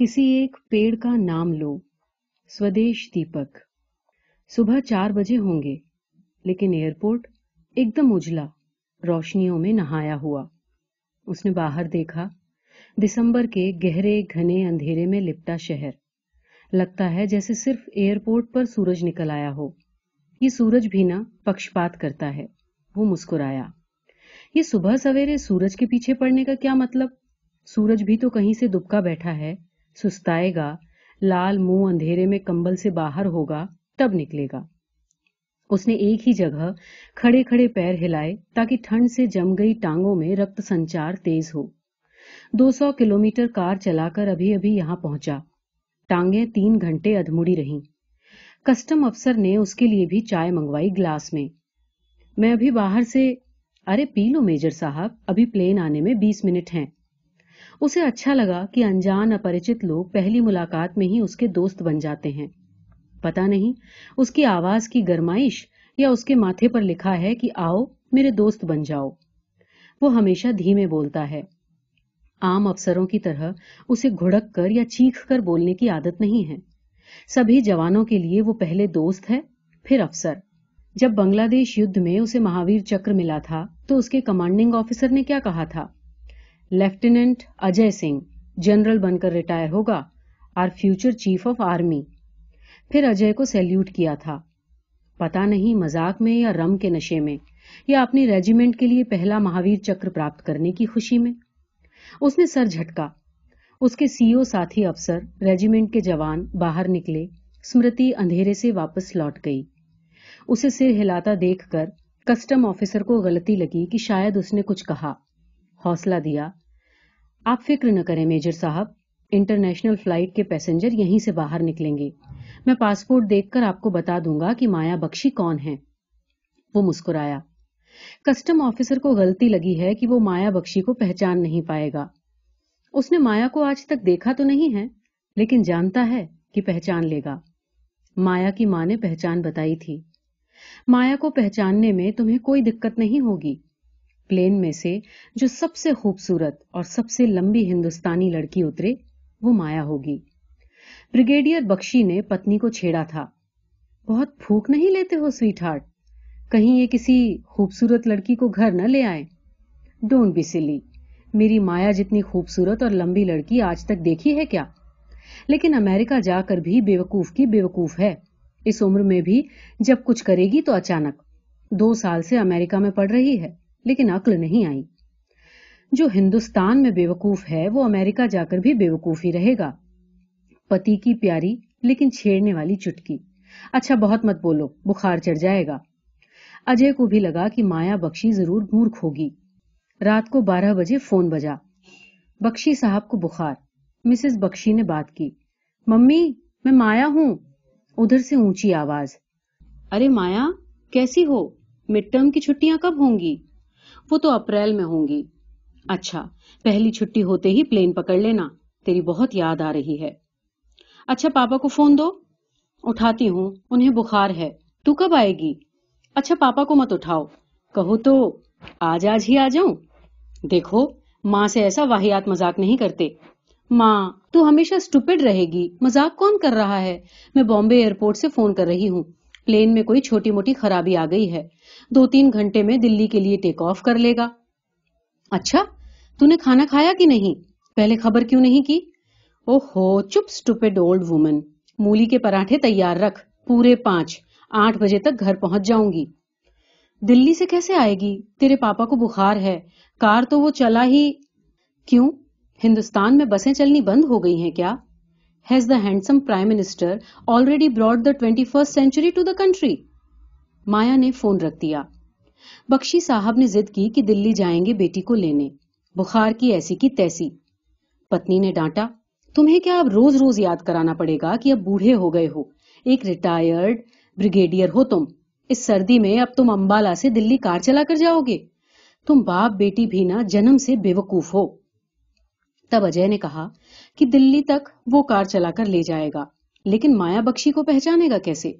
کسی ایک پیڑ کا نام لو۔ سودیش دیپک۔ صبح چار بجے ہوں گے، لیکن ایئرپورٹ ایک دم اجلا، روشنیوں میں نہایا ہوا۔ اس نے باہر دیکھا، دسمبر کے گہرے، گھنے اندھیرے میں لپٹا شہر۔ لگتا ہے جیسے صرف ایئرپورٹ پر سورج نکل آیا ہو۔ یہ سورج بھی نہ پکشپات کرتا ہے، وہ مسکرایا۔ یہ صبح سویرے سورج کے پیچھے پڑنے کا کیا مطلب؟ سورج بھی تو کہیں سے دبکا بیٹھا ہے۔ سستائے گا، لال منہ اندھیرے میں کمبل سے باہر ہوگا، تب نکلے گا۔ اس نے ایک ہی جگہ کھڑے کھڑے پیر ہلائے تاکہ ٹھنڈ سے جم گئی ٹانگوں میں رکت سنچار تیز ہو۔ دو سو کلو میٹر کار چلا کر ابھی ابھی یہاں پہنچا۔ ٹانگیں تین گھنٹے ادمڑی رہیں۔ کسٹم افسر نے اس کے لیے بھی چائے منگوائی گلاس میں۔ میں ابھی باہر سے، ارے پی لو میجر صاحب، ابھی پلین آنے میں بیس منٹ ہیں۔ اسے اچھا لگا کہ انجان اپریچت لوگ پہلی ملاقات میں ہی اس کے دوست بن جاتے ہیں۔ پتا نہیں اس کی آواز کی گرمائش یا اس کے ماتھے پر لکھا ہے کہ آؤ، میرے دوست بن جاؤ۔ وہ ہمیشہ دھیمے بولتا ہے۔ عام افسروں کی طرح اسے گھڑک کر یا چیخ کر بولنے کی عادت نہیں ہے۔ سبھی جوانوں کے لیے وہ پہلے دوست ہے، پھر افسر۔ جب بنگلہ دیش یدھ میں اسے مہاویر چکر ملا تھا تو اس کے کمانڈنگ آفیسر نے کیا کہا تھا؟ لیفٹیننٹ اجے سنگھ، جنرل بن کر ریٹائر ہوگا are future chief of army. پھر اجے کو سیلیوٹ کیا تھا۔ پتا نہیں مزاق میں یا رم کے نشے میں، یا اپنی ریجیمنٹ کے لیے پہلا مہاویر چکر پراپت کرنے کی خوشی میں۔ اس نے سر جھٹکا۔ اس کے سی او ساتھی افسر ریجیمنٹ کے جوان باہر نکلے اسمرتی اندھیرے سے واپس لوٹ گئی۔ اسے سر ہلاتا دیکھ کر کسٹم آفیسر کو غلطی لگی کہ شاید اس نے کچھ کہا۔ حوصلہ دیا۔ آپ فکر نہ کریں میجر صاحب، انٹرنیشنل فلائٹ کے پیسنجر یہیں سے باہر نکلیں گے۔ میں پاسپورٹ دیکھ کر آپ کو بتا دوں گا کہ مایا بخشی کون ہے وہ مسکرایا۔ کسٹم آفیسر کو غلطی لگی ہے کہ وہ مایا بخشی کو پہچان نہیں پائے گا۔ اس نے مایا کو آج تک دیکھا تو نہیں ہے، لیکن جانتا ہے کہ پہچان لے گا۔ مایا کی ماں نے پہچان بتائی تھی۔ مایا کو پہچاننے میں تمہیں کوئی دقت نہیں ہوگی۔ پلین میں سے جو سب سے خوبصورت اور سب سے لمبی ہندوستانی لڑکی اترے، وہ مایا ہوگی۔ بریگیڈیئر بخشی نے پتنی کو چھیڑا تھا۔ بہت پھوک نہیں لیتے ہو، سویٹ ہارٹ؟ کہیں یہ کسی خوبصورت لڑکی کو گھر نہ لے آئے؟ ڈونٹ بی سلی میری مایا جتنی خوبصورت اور لمبی لڑکی آج تک دیکھی ہے کیا؟ لیکن امریکہ جا کر بھی بے وقوف کی بے وقوف ہے۔ اس عمر میں بھی جب کچھ کرے گی تو اچانک۔ دو سال سے امریکہ میں پڑ رہی ہے۔ لیکن عقل نہیں آئی۔ جو ہندوستان میں بے وقوف ہے، وہ امریکہ جا کر بھی بے وقوف ہی رہے گا۔ پتی کی پیاری لیکن چھیڑنے والی چٹکی۔ اچھا بہت مت بولو، بخار چڑھ جائے گا۔ اجے کو بھی لگا کہ مایا بخشی ضرور مورکھ ہوگی۔ رات کو بارہ بجے فون بجا۔ بخشی صاحب کو بخار۔ مسز بخشی نے بات کی۔ ممی، میں مایا ہوں۔ ادھر سے اونچی آواز۔ ارے مایا، کیسی ہو؟ مڈ ٹرم کی چھٹیاں کب ہوں گی؟ وہ تو اپریل میں ہوں گی اچھا پہلی چھٹی ہوتے ہی پلین پکڑ لینا، تیری بہت یاد آ رہی ہے۔ اچھا پاپا کو فون دو۔ اٹھاتی ہوں، انہیں بخار ہے۔ تو کب آئے گی؟ اچھا پاپا کو مت اٹھاؤ۔ کہو تو، آج آج ہی آ جاؤں۔ دیکھو، ماں سے ایسا واحد مزاق نہیں کرتے۔ ماں، تو ہمیشہ اسٹوپڈ رہے گی۔ مزاق کون کر رہا ہے؟ میں بامبے ایئرپورٹ سے فون کر رہی ہوں۔ پلین میں کوئی چھوٹی موٹی خرابی آ گئی ہے۔ دو تین گھنٹے میں دلی کے لیے ٹیک آف کر لے گا۔ اچھا تو نے کھانا کھایا کہ نہیں؟ پہلے خبر کیوں نہیں کی؟ او ہو چپ اسٹوپڈ اولڈ وومن مولی کے پراٹھے تیار رکھ، پورے پانچ، آٹھ بجے تک گھر پہنچ جاؤں گی۔ دلی سے کیسے آئے گی؟ تیرے پاپا کو بخار ہے۔ کار تو وہ چلا ہی۔ کیوں؟ ہندوستان میں بسیں چلنی بند ہو گئی ہیں کیا؟ Has the handsome prime minister already brought the twenty first century to the country Maya نے فون رکھ دیا۔ بخشی صاحب نے ضد کی کہ دلی جائیں گے بیٹی کو لینے۔ بخار کی ایسی کی تیسی۔ پتنی نے ڈانٹا، تمہیں کیا اب روز روز یاد کرانا پڑے گا کہ اب بوڑھے ہو گئے ہو؟ ایک ریٹائرڈ بریگیڈیئر ہو تم۔ اس سردی میں اب تم امبالا سے دلی کار چلا کر جاؤ گے۔ تم باپ بیٹی بھی نہ جنم سے بے وقوف ہو۔ تب اجے نے کہا کہ دلی تک وہ کار چلا کر لے جائے گا، لیکن مایا بخشی کو پہچانے گا کیسے؟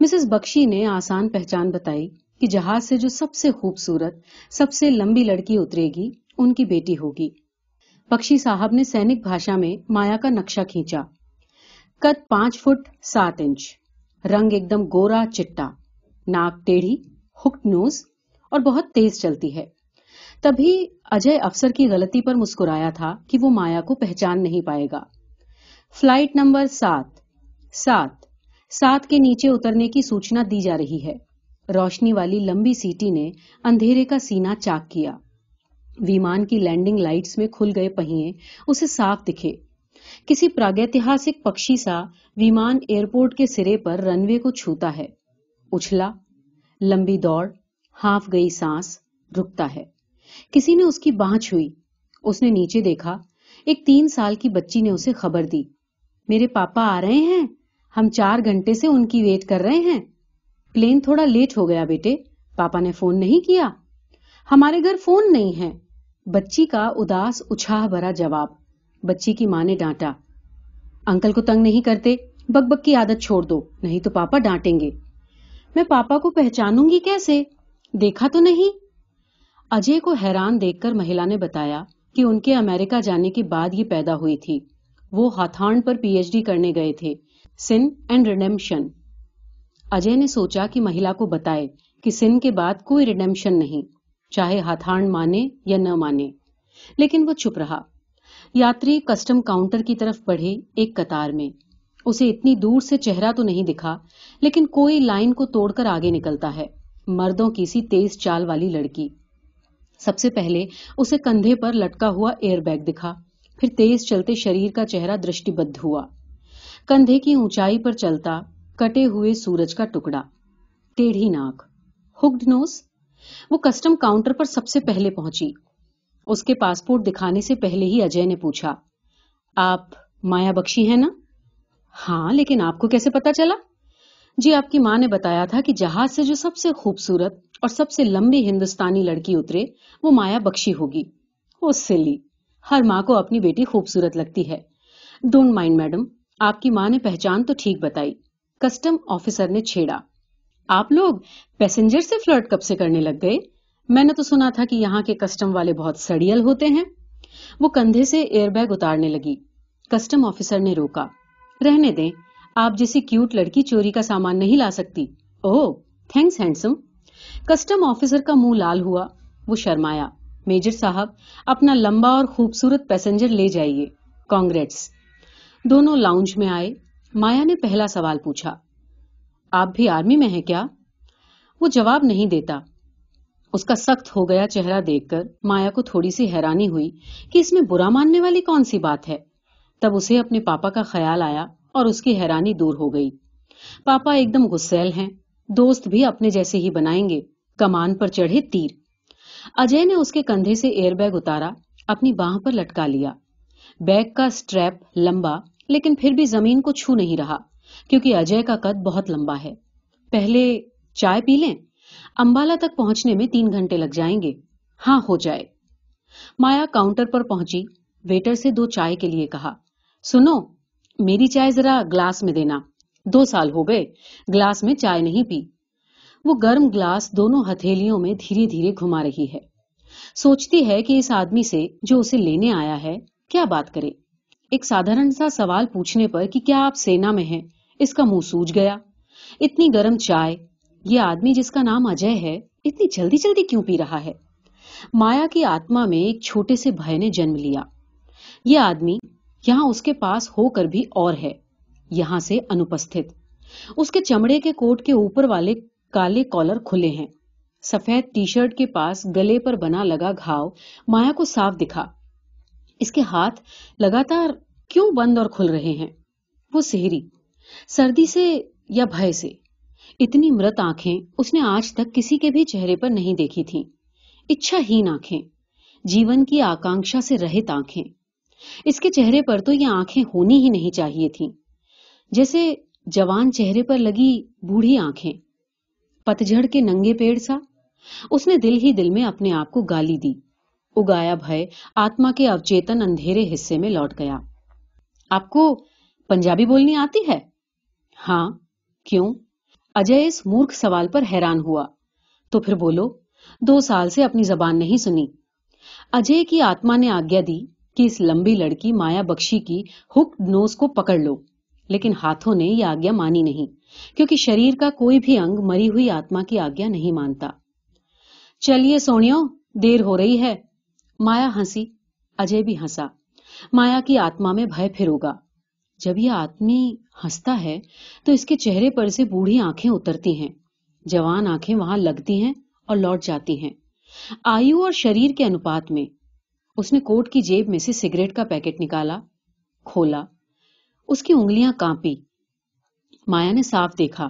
مسز بخشی نے آسان پہچان بتائی کہ جہاز سے جو سب سے خوبصورت، سب سے لمبی لڑکی اترے گی، ان کی بیٹی ہوگی۔ بخشی صاحب نے سینک بھاشا میں مایا کا نقشہ کھینچا۔ کت پانچ فٹ سات انچ، رنگ ایک دم گورا چٹا، ناک ٹیڑھی، ہکٹ نوز اور بہت تیز چلتی ہے۔ تبھی اجے افسر کی غلطی پر مسکرایا تھا کہ وہ مایا کو پہچان نہیں پائے گا۔ فلائٹ نمبر سات سات۔ سات کے نیچے اترنے کی سوچنا دی جا رہی ہے۔ روشنی والی لمبی سیٹی نے اندھیرے کا سینا چاک کیا۔ ویمان کی لینڈنگ لائٹس میں کھل گئے پہیے، اسے صاف دکھے۔ کسی پراگتہاسک پکشی سا ویمان ایئرپورٹ کے سرے پر رن وے کو چھوتا ہے۔ اچھلا، لمبی دوڑ ہاف گئی سانس، رکتا ہے۔ کسی نے اس کی باہ چھوئی۔ اس نے نیچے دیکھا، ایک تین سال کی بچی نے اسے خبر دی۔ میرے پاپا آ رہے ہیں؟ ہم چار گھنٹے سے ان کی ویٹ کر رہے ہیں۔ پلین تھوڑا لیٹ ہو گیا بیٹے۔ پاپا نے فون نہیں کیا۔ ہمارے گھر فون نہیں ہے۔ بچی کا اداس اچھا بھرا جواب۔ بچی کی ماں نے ڈانٹا۔ انکل کو تنگ نہیں کرتے۔ بک بک کی عادت چھوڑ دو۔ نہیں تو پاپا ڈانٹیں گے۔ میں پاپا کو پہچانوں گی کیسے؟ دیکھا تو نہیں۔ اجے کو حیران دیکھ کر مہیلا نے بتایا کہ ان کے امریکہ جانے کے بعد یہ پیدا ہوئی تھی۔ وہ ہاتھان پر پی ایچ ڈی کرنے گئے تھے۔ سن اینڈ ریڈیمشن اجے نے سوچا کہ مہیلا کو بتائے کہ سن کے بعد کوئی ریڈیمشن نہیں، چاہے ہاتھان مانے یا نہ مانے۔ لیکن وہ چھپ رہا۔ یاتری کسٹم کاؤنٹر کی طرف بڑھے ایک قطار میں۔ اسے اتنی دور سے چہرہ تو نہیں دکھا، لیکن کوئی لائن کو توڑ کر آگے نکلتا ہے۔ مردوں کی سی تیز چال والی لڑکی۔ سب سے پہلے اسے کندھے پر لٹکا ہوا ایئر بیگ دکھا۔ پھر تیز چلتے شریر کا چہرہ درشٹی بدھ ہوا۔ کندھے کی اونچائی پر چلتا کٹے ہوئے سورج کا ٹکڑا۔ ٹیڑھی ناک۔ ہکڈ نوز۔ وہ کسٹم کاؤنٹر پر سب سے پہلے پہنچی۔ اس کے پاسپورٹ دکھانے سے پہلے ہی اجے نے پوچھا، آپ مایا بخشی ہیں نا؟ ہاں لیکن آپ کو کیسے پتا چلا؟ جی آپ کی ماں نے بتایا تھا کہ جہاز سے جو سب سے خوبصورت اور سب سے لمبی ہندوستانی لڑکی اترے، وہ مایا بخشی ہوگی۔ وہ سلی۔ ہر ماں کو اپنی بیٹی خوبصورت لگتی ہے۔ ڈونٹ مائنڈ میڈم آپ کی ماں نے پہچان تو ٹھیک بتائی۔ کسٹم آفیسر نے چھیڑا۔ آپ لوگ پیسنجر سے فلرٹ کب سے کرنے لگ گئے؟ میں نے تو سنا تھا کہ یہاں کے کسٹم والے بہت سڑیل ہوتے ہیں۔ وہ کندھے سے ایئر بیگ اتارنے لگی۔ کسٹم آفیسر نے روکا۔ رہنے دیں، آپ جیسی کیوٹ لڑکی چوری کا سامان نہیں لا سکتی۔ او تھینکس ہینڈسم۔ کسٹم آفیسر کا منہ لال ہوا۔ وہ شرمایا۔ میجر صاحب، اپنا لمبا اور خوبصورت پیسنجر لے جائیے۔ کانگریٹس۔ دونوں لاؤنج میں آئے، مایا نے پہلا سوال پوچھا، آپ بھی آرمی میں ہیں کیا؟ وہ جواب نہیں دیتا۔ اس کا سخت ہو گیا چہرہ دیکھ کر مایا کو تھوڑی سی حیرانی ہوئی کہ اس میں برا ماننے والی کون سی بات ہے۔ تب اسے اپنے پاپا کا خیال آیا اور اس کی حیرانی دور ہو گئی۔ پاپا ایک دم غسل ہیں، دوست بھی اپنے جیسے ہی بنائیں گے، کمان پر چڑھے تیر۔ اجے نے اس کے کندھے سے ایئر بیگ اتارا، اپنی باہ پر لٹکا لیا۔ بیگ کا سٹریپ لمبا، لیکن پھر بھی زمین کو چھو نہیں رہا، کیونکہ اجے کا قد بہت لمبا ہے۔ پہلے چائے پی لیں؟ امبالا تک پہنچنے میں تین گھنٹے لگ جائیں گے۔ ہاں ہو جائے۔ مایا کاؤنٹر پر پہنچی، ویٹر سے دو چائے کے لیے کہا، سنو، میری چائے ذرا گلاس میں دینا۔ دو سال ہو گئے، گلاس میں چائے نہیں پی۔ وہ گرم گلاس دونوں ہتھیلیوں میں دھیرے دھیرے گھما رہی ہے۔ سوچتی ہے کہ اس آدمی سے جو اسے لینے آیا ہے کیا بات کرے؟ ایک سادھارن سا سوال پوچھنے پر کہ کیا آپ سینا میں ہیں؟ اس کا منہ سوج گیا۔ اتنی گرم چائے، یہ آدمی جس کا نام اجے ہے، اتنی جلدی جلدی کیوں پی رہا ہے؟ مایا کی آتما میں ایک چھوٹے سے بھائی نے جنم لیا۔ یہ آدمی یہاں اس کے پاس ہو کر بھی اور ہے، یہاں سے انوپستھت۔ اس کے چمڑے کے کوٹ کے اوپر والے کالے کالر کھلے ہیں۔ سفید ٹی شرٹ کے پاس گلے پر بنا لگا گھاؤ مایا کو صاف دکھا۔ اس کے ہاتھ لگاتار کیوں بند اور کھل رہے ہیں؟ وہ سہری سردی سے یا بھائے سے؟ اتنی مرت آنکھیں اس نے آج تک کسی کے بھی چہرے پر نہیں دیکھی تھی اچھا ہین آنکھیں، جیون کی آکانکشا سے رہت آنکھیں۔ اس کے چہرے پر تو یہ آنکھیں ہونی ہی نہیں چاہیے تھی جیسے جوان چہرے پر لگی بوڑھی آنکھیں۔ پتجھڑ کے ننگے پیڑ سا؟ اس نے دل ہی دل میں اپنے آپ کو گالی دی۔ اگایا بھئے آتما کے اوچیتن اندھیرے حصے میں لوٹ گیا۔ آپ کو پنجابی بولنی آتی ہے؟ ہاں کیوں؟ اجے اس مورکھ سوال پر حیران ہوا۔ تو پھر بولو، دو سال سے اپنی زبان نہیں سنی۔ اجے کی آتما نے آگیا دی کہ اس لمبی لڑکی مایا بخشی کی ہک نوز کو پکڑ لو۔ لیکن ہاتھوں نے یہ آگیا مانی نہیں، کیونکہ شریر کا کوئی بھی انگ مری ہوئی آتما کی آگیا نہیں مانتا۔ چلیے سونیوں دیر ہو رہی ہے۔ مایا ہنسی اجے بھی ہنسا۔ مایا کی آتما میں بھے پھر ہوگا۔ جب یہ آدمی ہنستا ہے، تو اس کے چہرے پر سے بوڑھی آنکھیں اترتی ہیں۔ جوان آنکھیں وہاں لگتی ہیں اور لوٹ جاتی ہیں۔ آیو اور شریر کے انپات میں۔ اس نے کوٹ کی جیب میں سے سگریٹ کا پیکٹ نکالا، کھولا۔ اس کی انگلیاں کانپی۔ مایا نے صاف دیکھا،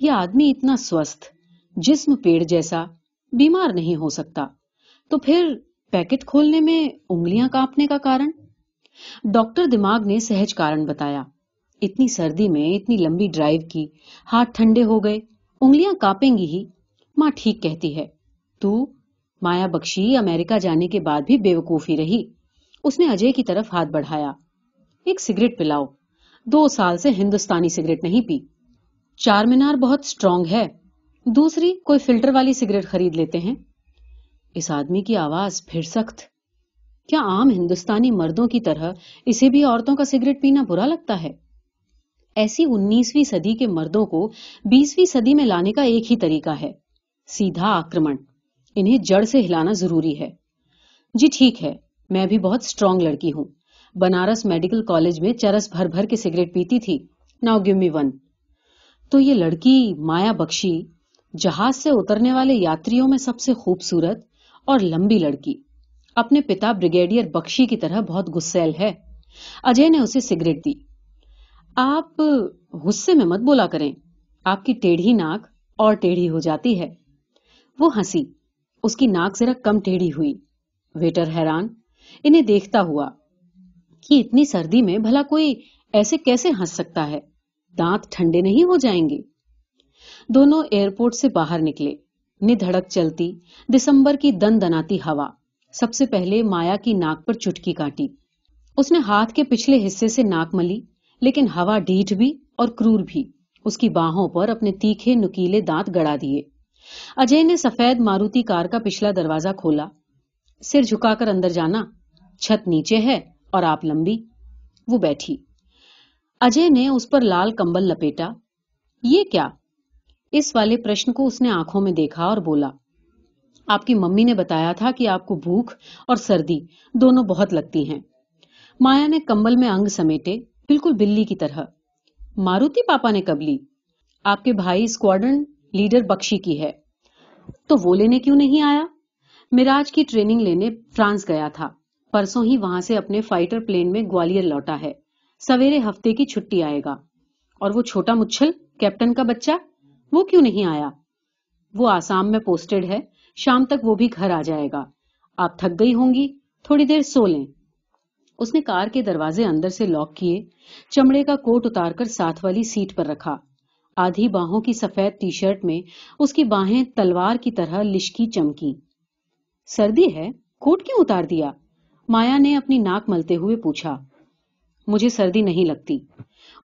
یہ آدمی اتنا سوستھ، جسم پیڑ جیسا، بیمار نہیں ہو سکتا۔ تو پھر پیکٹ کھولنے میں انگلیاں کانپنے کا کارن؟ ڈاکٹر دماغ نے سہج کارن بتایا۔ اتنی سردی میں اتنی لمبی ڈرائیو کی، ہاتھ ٹھنڈے ہو گئے، انگلیاں کاپیں گی ہی۔ ماں ٹھیک کہتی ہے۔ تو مایا بخشی امریکہ جانے کے بعد بھی بے وقوفی رہی۔ اس نے اجے کی طرف ہاتھ بڑھایا۔ ایک سگریٹ پلاؤ۔ دو سال سے ہندوستانی سگریٹ نہیں پی۔ چار مینار بہت اسٹرانگ ہے۔ دوسری، کوئی فلٹر والی سگریٹ خرید لیتے ہیں؟ اس آدمی کی آواز پھر سخت۔ کیا عام ہندوستانی مردوں کی طرح اسے بھی عورتوں کا سگریٹ پینا برا لگتا ہے؟ ایسی انیسویں صدی کے مردوں کو بیسویں صدی میں لانے کا ایک ہی طریقہ ہے، سیدھا آکرمن۔ انہیں جڑ سے ہلانا ضروری ہے۔ جی ٹھیک ہے، میں بھی بہت اسٹرانگ لڑکی ہوں۔ بنارس میڈیکل کالج میں چرس بھر بھر کے سگریٹ پیتی تھی۔ ناؤ گیو می ون تو یہ لڑکی مایا بخشی جہاز سے اترنے والے یاتریوں میں سب سے خوبصورت اور لمبی لڑکی۔ اپنے پتا بریگیڈیئر بخشی کی طرح بہت گسیل ہے۔ اجے نے اسے سگریٹ دی۔ آپ غصے میں مت بولا کریں۔ آپ کی ٹیڑھی ناک اور ٹیڑھی ہو جاتی ہے۔ وہ ہنسی۔ اس کی ناک ذرا کم ٹیڑھی ہوئی۔ ویٹر حیران۔ انہیں دیکھتا ہوا۔ کہ اتنی سردی میں بھلا کوئی ایسے کیسے ہنس سکتا ہے؟ دانت ٹھنڈے نہیں ہو جائیں گے۔ دونوں ایئرپورٹ سے باہر نکلے۔ ندھڑک چلتی، دسمبر کی دن دناتی ہوا۔ سب سے پہلے مایا کی ناک پر چٹکی کاٹی۔ اس نے ہاتھ کے پچھلے حصے سے ناک ملی، لیکن ہوا ڈیٹ بھی اور کرور بھی۔ اس کی باہوں پر اپنے تیکھے نکیلے دانت گڑا دیے۔ اجے نے سفید ماروتی کار کا پچھلا دروازہ کھولا۔ سر جھکا کر اندر جانا، چھت نیچے ہے اور آپ لمبی۔ وہ بیٹھی۔ اجے نے اس پر لال کمبل لپیٹا۔ یہ کیا؟ اس والے پرشن کو اس نے آنکھوں میں دیکھا اور بولا، آپ کی ممی نے بتایا تھا کہ آپ کو بھوک اور سردی دونوں بہت لگتی ہیں۔ مایا نے کمبل میں انگ سمیٹے، بالکل بلی کی طرح۔ ماروتی پاپا نے کب لی؟ آپ کے بھائی اسکواڈرن لیڈر بخشی کی ہے۔ تو وہ لینے کیوں نہیں آیا؟ مراج کی ٹریننگ لینے فرانس گیا تھا۔ پرسوں ہی وہاں سے اپنے فائٹر پلین میں گوالیر لوٹا ہے۔ سویرے ہفتے کی چھٹی آئے گا۔ اور وہ چھوٹا مچھل، کیپٹن کا بچہ۔ وہ کیوں نہیں آیا؟ وہ آسام میں پوسٹڈ ہے، شام تک وہ بھی گھر آ جائے گا۔ آپ تھک گئی ہوں گی، تھوڑی دیر سو لیں۔ اس نے کار کے دروازے اندر سے لاک کیے، چمڑے کا کوٹ اتار کر ساتھ والی سیٹ پر رکھا۔ آدھی باہوں کی سفید ٹی شرٹ میں اس کی باہیں تلوار کی طرح لشکی چمکی۔ سردی ہے، کوٹ کیوں اتار دیا؟ مایا نے اپنی ناک ملتے ہوئے پوچھا۔ مجھے سردی نہیں لگتی۔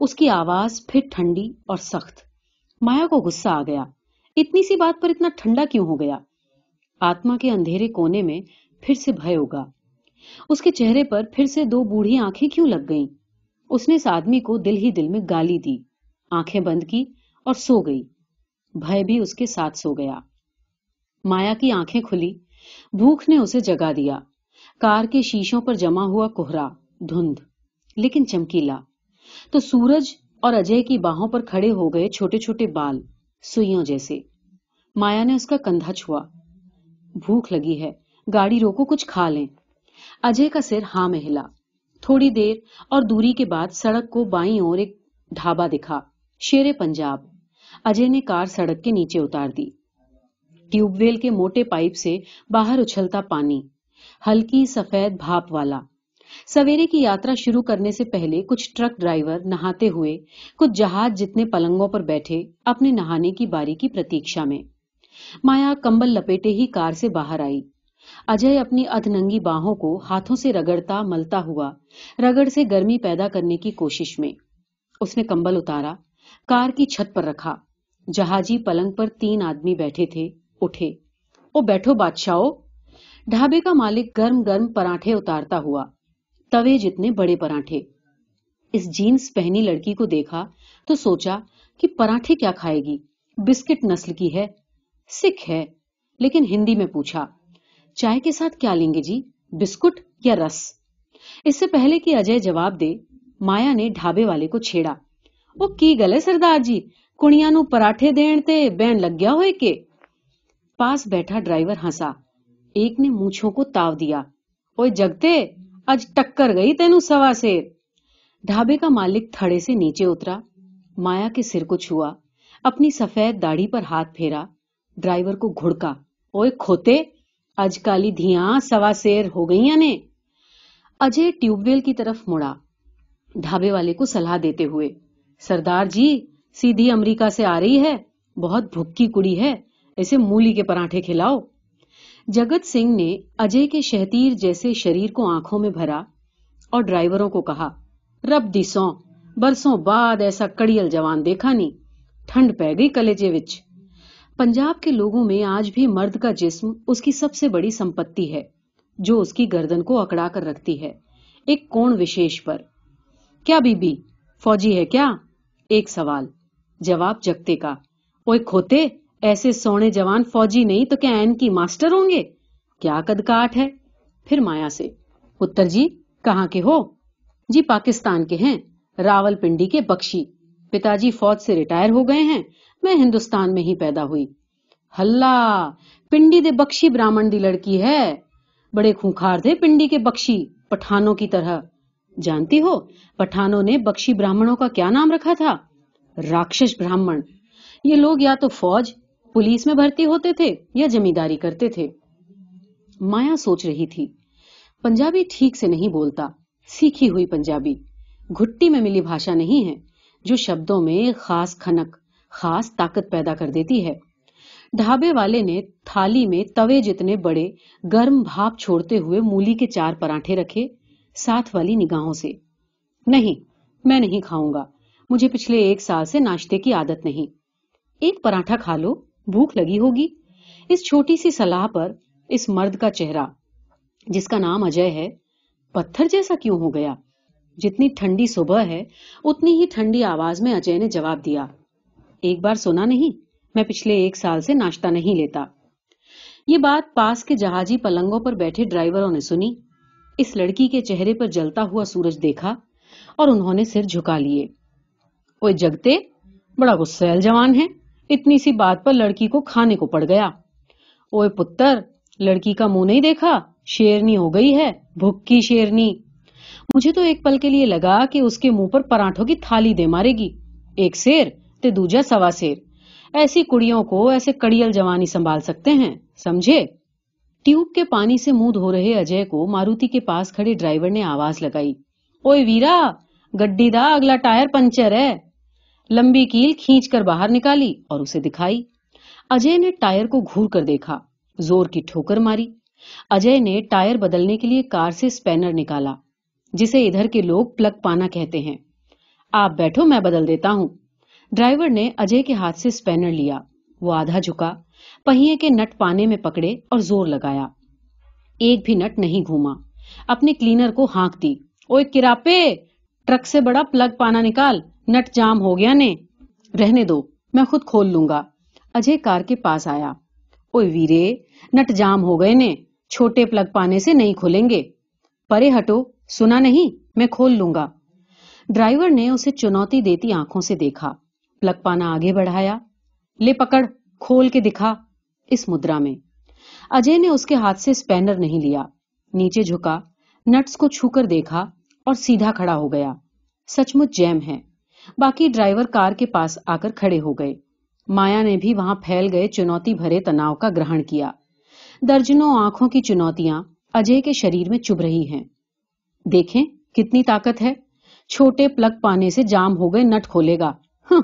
اس کی آواز پھر ٹھنڈی اور سخت۔ مایا کو غصہ آ گیا۔ اتنی سی بات پر اتنا ٹھنڈا کیوں ہو گیا؟ آتما کے اندھیرے کونے میں پھر سے بھے ہوگا۔ اس کے چہرے پر پھر سے دو بوڑھی آنکھیں کیوں لگ گئیں؟ اس نے اس آدمی کو دل ہی دل میں گالی دی۔ آنکھیں بند کی اور سو گئی۔ بھائی بھی اس کے ساتھ سو گیا۔ مایا کی آنکھیں کھلی۔ بھوک نے اسے جگا دیا۔ کار کے شیشوں پر جمع ہوا کوہرا، دھند، لیکن چمکیلا۔ تو سورج اور اجے کی باہوں پر کھڑے ہو گئے چھوٹے چھوٹے بال، سوئیوں جیسے۔ مایا نے اس کا کندھا چھوا۔ بھوک لگی ہے، گاڑی روکو، کچھ کھا لیں۔ اجے کا سر ہاں میں ہلا تھوڑی دیر اور دوری کے بعد سڑک کو بائیں اور ایک ڈھابا دکھا، شیر پنجاب۔ اجے نے کار سڑک کے نیچے اتار دی۔ ٹیوب ویل کے موٹے پائپ سے باہر اچھلتا پانی، ہلکی سفید بھاپ والا۔ سویرے کی یاترا شروع کرنے سے پہلے کچھ ٹرک ڈرائیور نہاتے ہوئے، کچھ جہاز جتنے پلنگوں پر بیٹھے اپنے نہانے کی باری کی پرتیشا میں۔ مایا کمبل لپیٹے ہی کار سے باہر آئی۔ اجے اپنی ادھ ننگی باہوں کو ہاتھوں سے رگڑتا ملتا ہوا، رگڑ سے گرمی پیدا کرنے کی کوشش میں۔ اس نے کمبل اتارا، کار کی چھت پر رکھا۔ جہاجی پلنگ پر تین آدمی بیٹھے تھے، اٹھے۔ او بیٹھو بادشاہ ڈھابے کا مالک گرم گرم پراٹھے اتارتا ہوا۔ توے جتنے بڑے پراٹھے۔ اس جینس پہنی لڑکی کو دیکھا تو سوچا کہ پراٹھے کیا کھائے گی۔ بسکٹ نسل کی ہے، سکھ ہے۔ لیکن ہندی میں پوچھا، چائے کے ساتھ کیا لیں گے جی؟ بسکٹ یا رس؟ اس سے پہلے کہ اجے جواب دے، مایا نے ڈھابے والے کو چھیڑا۔ وہ کی گلے سردار جی؟ کڑیاں نو پراٹھے دین تے بین لگ گیا ہوئے کے؟ پاس بیٹھا ڈرائیور ہنسا۔ ایک نے مونچھوں کو تاو دیا۔ اوے جگتے اج ٹکر گئی تینو سوا سیر۔ ڈھابے کا مالک تھڑے سے نیچے اترا۔ مایا کے سر کو چھوا۔ اپنی سفید داڑھی پر ہاتھ پھیرا۔ ڈرائیور کو گھڑکا۔ اوے کھوتے اج کالی دھیاں سوا سیر ہو گئی نے اجے ٹیوب ویل کی طرف مڑا۔ ڈھابے والے کو صلاح دیتے ہوئے۔ سردار جی سیدھی امریکہ سے آ رہی ہے۔ بہت بھوکی کڑی ہے۔ اسے مولی کے پراٹھے کھلاؤ۔ جگت سنگھ نے اجے کے شہتیر جیسے شریر کو آنکھوں میں بھرا اور ڈرائیوروں کو کہا، رب دی سو برسوں بعد ایسا کڑیل جوان دیکھا نہیں، ٹھنڈ پہ گئی کلیجے وچ۔ پنجاب کے لوگوں میں آج بھی مرد کا جسم اس کی سب سے بڑی سمپتی ہے، جو اس کی گردن کو اکڑا کر رکھتی ہے، ایک کون وشیش پر۔ کیا بی بی، فوجی ہے کیا؟ ایک سوال، جواب جگتے کا۔ اوے کھوتے؟ ایسے سونے جوان فوجی نہیں تو کیا این کی ماسٹر ہوں گے؟ کیا قد کاٹ ہے؟ پھر مایا سے، پتر جی کہاں کے ہو؟ جی پاکستان کے ہیں، راول پنڈی کے بخشی۔ پتا جی فوج سے ریٹائر ہو گئے ہیں، میں ہندوستان میں ہی پیدا ہوئی۔ ہلا، پنڈی دے بخشی براہمن دی لڑکی ہے۔ بڑے خونخار تھے پنڈی کے بخشی، پٹھانوں کی طرح۔ جانتی ہو، پٹھانوں نے بخشی براہمنوں کا کیا نام رکھا تھا؟ راکشش براہمن۔ یہ لوگ یا تو فوج پولیس میں بھرتی ہوتے تھے یا جمینداری کرتے تھے؟ مایا سوچ رہی تھی، پنجابی ٹھیک سے نہیں بولتا، سیکھی ہوئی پنجابی، گھٹی میں ملی بھاشا نہیں ہے، جو شبدوں میں خاص کھنک، خاص طاقت پیدا کر دیتی ہے۔ ڈھابے والے نے تھالی میں توے جتنے بڑے، گرم بھاپ چھوڑتے ہوئے مولی کے چار پراٹھے رکھے ساتھ والی نگاہوں سے۔ نہیں، میں نہیں کھاؤں گا، مجھے پچھلے ایک سال سے ناشتے کی عادت نہیں۔ ایک پراٹھا کھا لو۔ بھوک لگی ہوگی۔ اس چھوٹی سی سلاح پر اس مرد کا چہرہ، جس کا نام اجے ہے، پتھر جیسا کیوں ہو گیا؟ جتنی ٹھنڈی صبح ہے، اتنی ہی ٹھنڈی آواز میں اجے نے جواب دیا۔ ایک بار سنا نہیں، میں پچھلے ایک سال سے ناشتہ نہیں لیتا۔ یہ بات پاس کے جہازی پلنگوں پر بیٹھے ڈرائیوروں نے سنی۔ اس لڑکی کے چہرے پر جلتا ہوا سورج دیکھا اور انہوں نے سر جھکا لیے۔ وہ جگتے، بڑا غسیل جوان ہے۔ اتنی سی بات پر لڑکی کو کھانے کو پڑ گیا۔ اوے پتر، لڑکی کا منہ نہیں دیکھا؟ شیرنی ہو گئی ہے بھوکی شیرنی۔ مجھے تو ایک پل کے لیے لگا کہ اس کے منہ پر پراٹھوں کی تھالی دے مارے گی۔ ایک سیر تے دوجا سوا سیر ایسی کڑیوں کو ایسے کڑیل جوانی سنبھال سکتے ہیں، سمجھے؟ ٹیوب کے پانی سے منہ دھو رہے اجے کو ماروتی کے پاس کھڑے ڈرائیور نے آواز لگائی۔ اوے ویرا، گڈی دا اگلا ٹائر پنچر ہے۔ لمبی کیل کھینچ کر باہر نکالی اور اسے دکھائی۔ اجے نے ٹائر کو گھور کر دیکھا، زور کی ٹھوکر ماری۔ اجے نے ٹائر بدلنے کے لیے کار سے اسپینر نکالا، جسے ادھر کے لوگ پلگ پانا کہتے ہیں۔ آپ بیٹھو، میں بدل دیتا ہوں۔ ڈرائیور نے اجے کے ہاتھ سے اسپینر لیا۔ وہ آدھا جھکا، پہیے کے نٹ پانے میں پکڑے اور زور لگایا۔ ایک بھی نٹ نہیں گھوما۔ اپنے کلینر کو ہانک دی۔ اوے کراپے، ٹرک سے بڑا پلگ پانا نکال۔ نٹ جام ہو گیا نے، رہنے دو، میں خود کھول لوں گا۔ اجے کار کے پاس آیا۔ اوے ویرے، نٹ جام ہو گئے نے، چھوٹے پلگ پانے سے نہیں کھولیں گے۔ پرے ہٹو، سنا نہیں، میں کھول لوں گا۔ ڈرائیور نے اسے چنوتی دیتی آنکھوں سے دیکھا۔ پلگ پانا آگے بڑھایا۔ لے پکڑ، کھول کے دکھا۔ اس مدرا میں۔ اجے نے اس کے ہاتھ سے اسپینر نہیں لیا۔ نیچے جھکا۔ نٹس کو چھو کر دیکھا اور سیدھا کھڑا ہو گیا۔ سچ مچ جیم ہے۔ باقی ڈرائیور کار کے پاس آ کر کھڑے ہو گئے۔ مایا نے بھی وہاں پھیل گئے چنوتی بھرے تناؤ کا گرہن کیا۔ درجنوں آنکھوں کی چنوتیاں اجے کے شریر میں چب رہی ہیں۔ دیکھیں کتنی طاقت ہے۔ چھوٹے پلگ پانے سے جام ہو گئے، نٹ کھولے گا۔ ہاں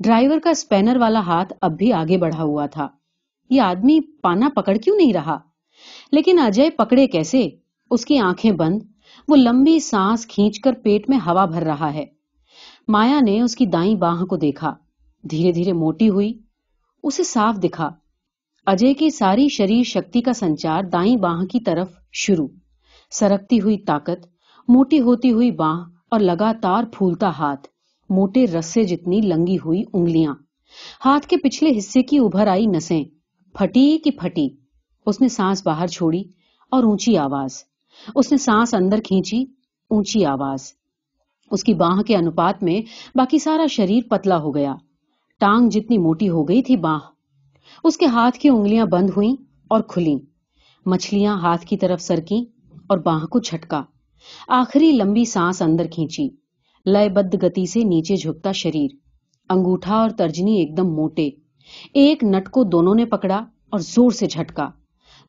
ڈرائیور کا اسپینر والا ہاتھ اب بھی آگے بڑھا ہوا تھا۔ یہ آدمی پانا پکڑ کیوں نہیں رہا؟ لیکن اجے پکڑے کیسے؟ اس کی آنکھیں بند، وہ لمبی سانس کھینچ کر پیٹ میں ہوا بھر رہا ہے۔ مایا نے اس کی دائیں باہ کو دیکھا۔ دھیرے دھیرے موٹی ہوئی۔ اسے صاف دکھا۔ اجے کی ساری شریر شکتی کا سنچار دائیں باہ کی طرف شروع۔ سرکتی ہوئی طاقت، موٹی ہوتی ہوئی باہ اور لگاتار پھولتا ہاتھ۔ موٹے رسے جتنی لنگی ہوئی انگلیاں۔ ہاتھ کے پچھلے حصے کی ابھر آئی نسیں۔ پھٹی کی پھٹی۔ اس نے سانس باہر چھوڑی اور اونچی آواز۔ اس نے سانس اندر کھینچی، اونچی آواز۔ اس کی باہ کے انپات میں باقی سارا شریر پتلا ہو گیا۔ ٹانگ جتنی موٹی ہو گئی تھی باہ اس کے ہاتھ کی انگلیاں بند ہوئیں اور کھلیں۔ مچھلیاں ہاتھ کی طرف سرکی اور باہ کو جھٹکا۔ آخری لمبی سانس اندر کھینچی۔ لیے بد گتی سے نیچے جھکتا شریر۔ انگوٹھا اور ترجنی ایک دم موٹے۔ ایک نٹ کو دونوں نے پکڑا اور زور سے جھٹکا۔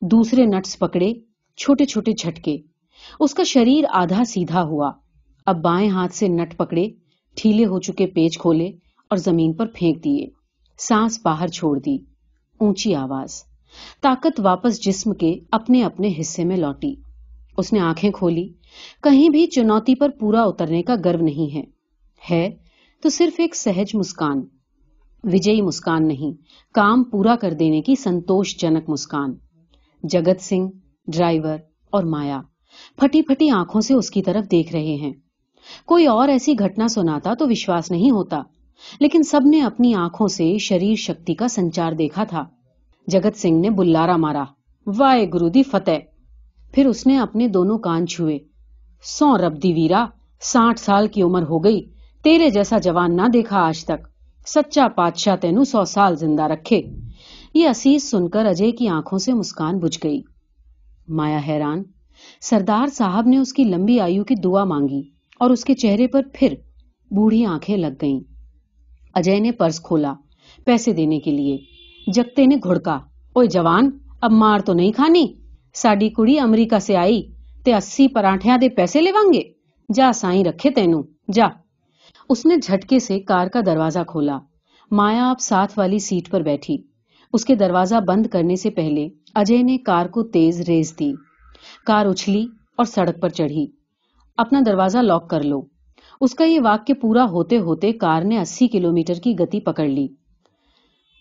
دوسرے نٹس پکڑے، چھوٹے چھوٹے جھٹکے۔ اس کا شریر آدھا سیدھا ہوا۔ اب بائیں ہاتھ سے نٹ پکڑے، ٹھیلے ہو چکے پیچ کھولے اور زمین پر پھینک دیے۔ سانس باہر چھوڑ دی۔ اونچی آواز۔ طاقت واپس جسم کے اپنے اپنے حصے میں لوٹی۔ اس نے آنکھیں کھولی۔ کہیں بھی چنوتی پر پورا اترنے کا گرو نہیں ہے۔ ہے تو صرف ایک سہج مسکان۔ وجئی مسکان نہیں، کام پورا کر دینے کی سنتوش جنک مسکان۔ جگت سنگھ، ڈرائیور اور مایا۔ پھٹی پھٹی آنکھوں سے اس کی طرف دیکھ رہے ہیں۔ کوئی اور ایسی گھٹنا سناتا تو وشواس نہیں ہوتا۔ لیکن سب نے اپنی آنکھوں سے شریر شکتی کا سنچار دیکھا تھا۔ جگت سنگھ نے بلارا مارا۔ وائے گرو دی فتح۔ پھر اس نے اپنے دونوں کان چھوئے۔ سو رب دی ویرا، ساٹھ سال کی عمر ہو گئی۔ تیرے جیسا جوان نہ دیکھا آج تک۔ سچا پادشاہ تینو سو سال زندہ رکھے۔ یہ اسیس سن کر اجے کی آنکھوں سے مسکان بجھ گئی۔ مایا حیران، سردار صاحب نے اس کی لمبی آیو کی دعا مانگی۔ اور اس کے چہرے پر پھر بوڑھی آنکھیں لگ گئیں۔ اجے نے پرس کھولا پیسے دینے کے لیے۔ جگتے نے گھڑکا۔ اوے جوان، اب مار تو نہیں کھانی؟ ساڈی کڑی امریکہ سے آئی تے اسی پراٹھیاں دے پیسے لیوانگے جا سائیں رکھے تینو جا۔ اس نے جھٹکے سے کار کا دروازہ کھولا۔ مایا اب ساتھ والی سیٹ پر بیٹھی۔ اس کے دروازہ بند کرنے سے پہلے اجے نے کار کو تیز ریز دی۔ کار اچھلی اور سڑک پر چڑھی۔ اپنا دروازہ لاک کر لو۔ اس کا یہ واقع پورا ہوتے ہوتے کار نے اسی کلو میٹر کی گتی پکڑ لی۔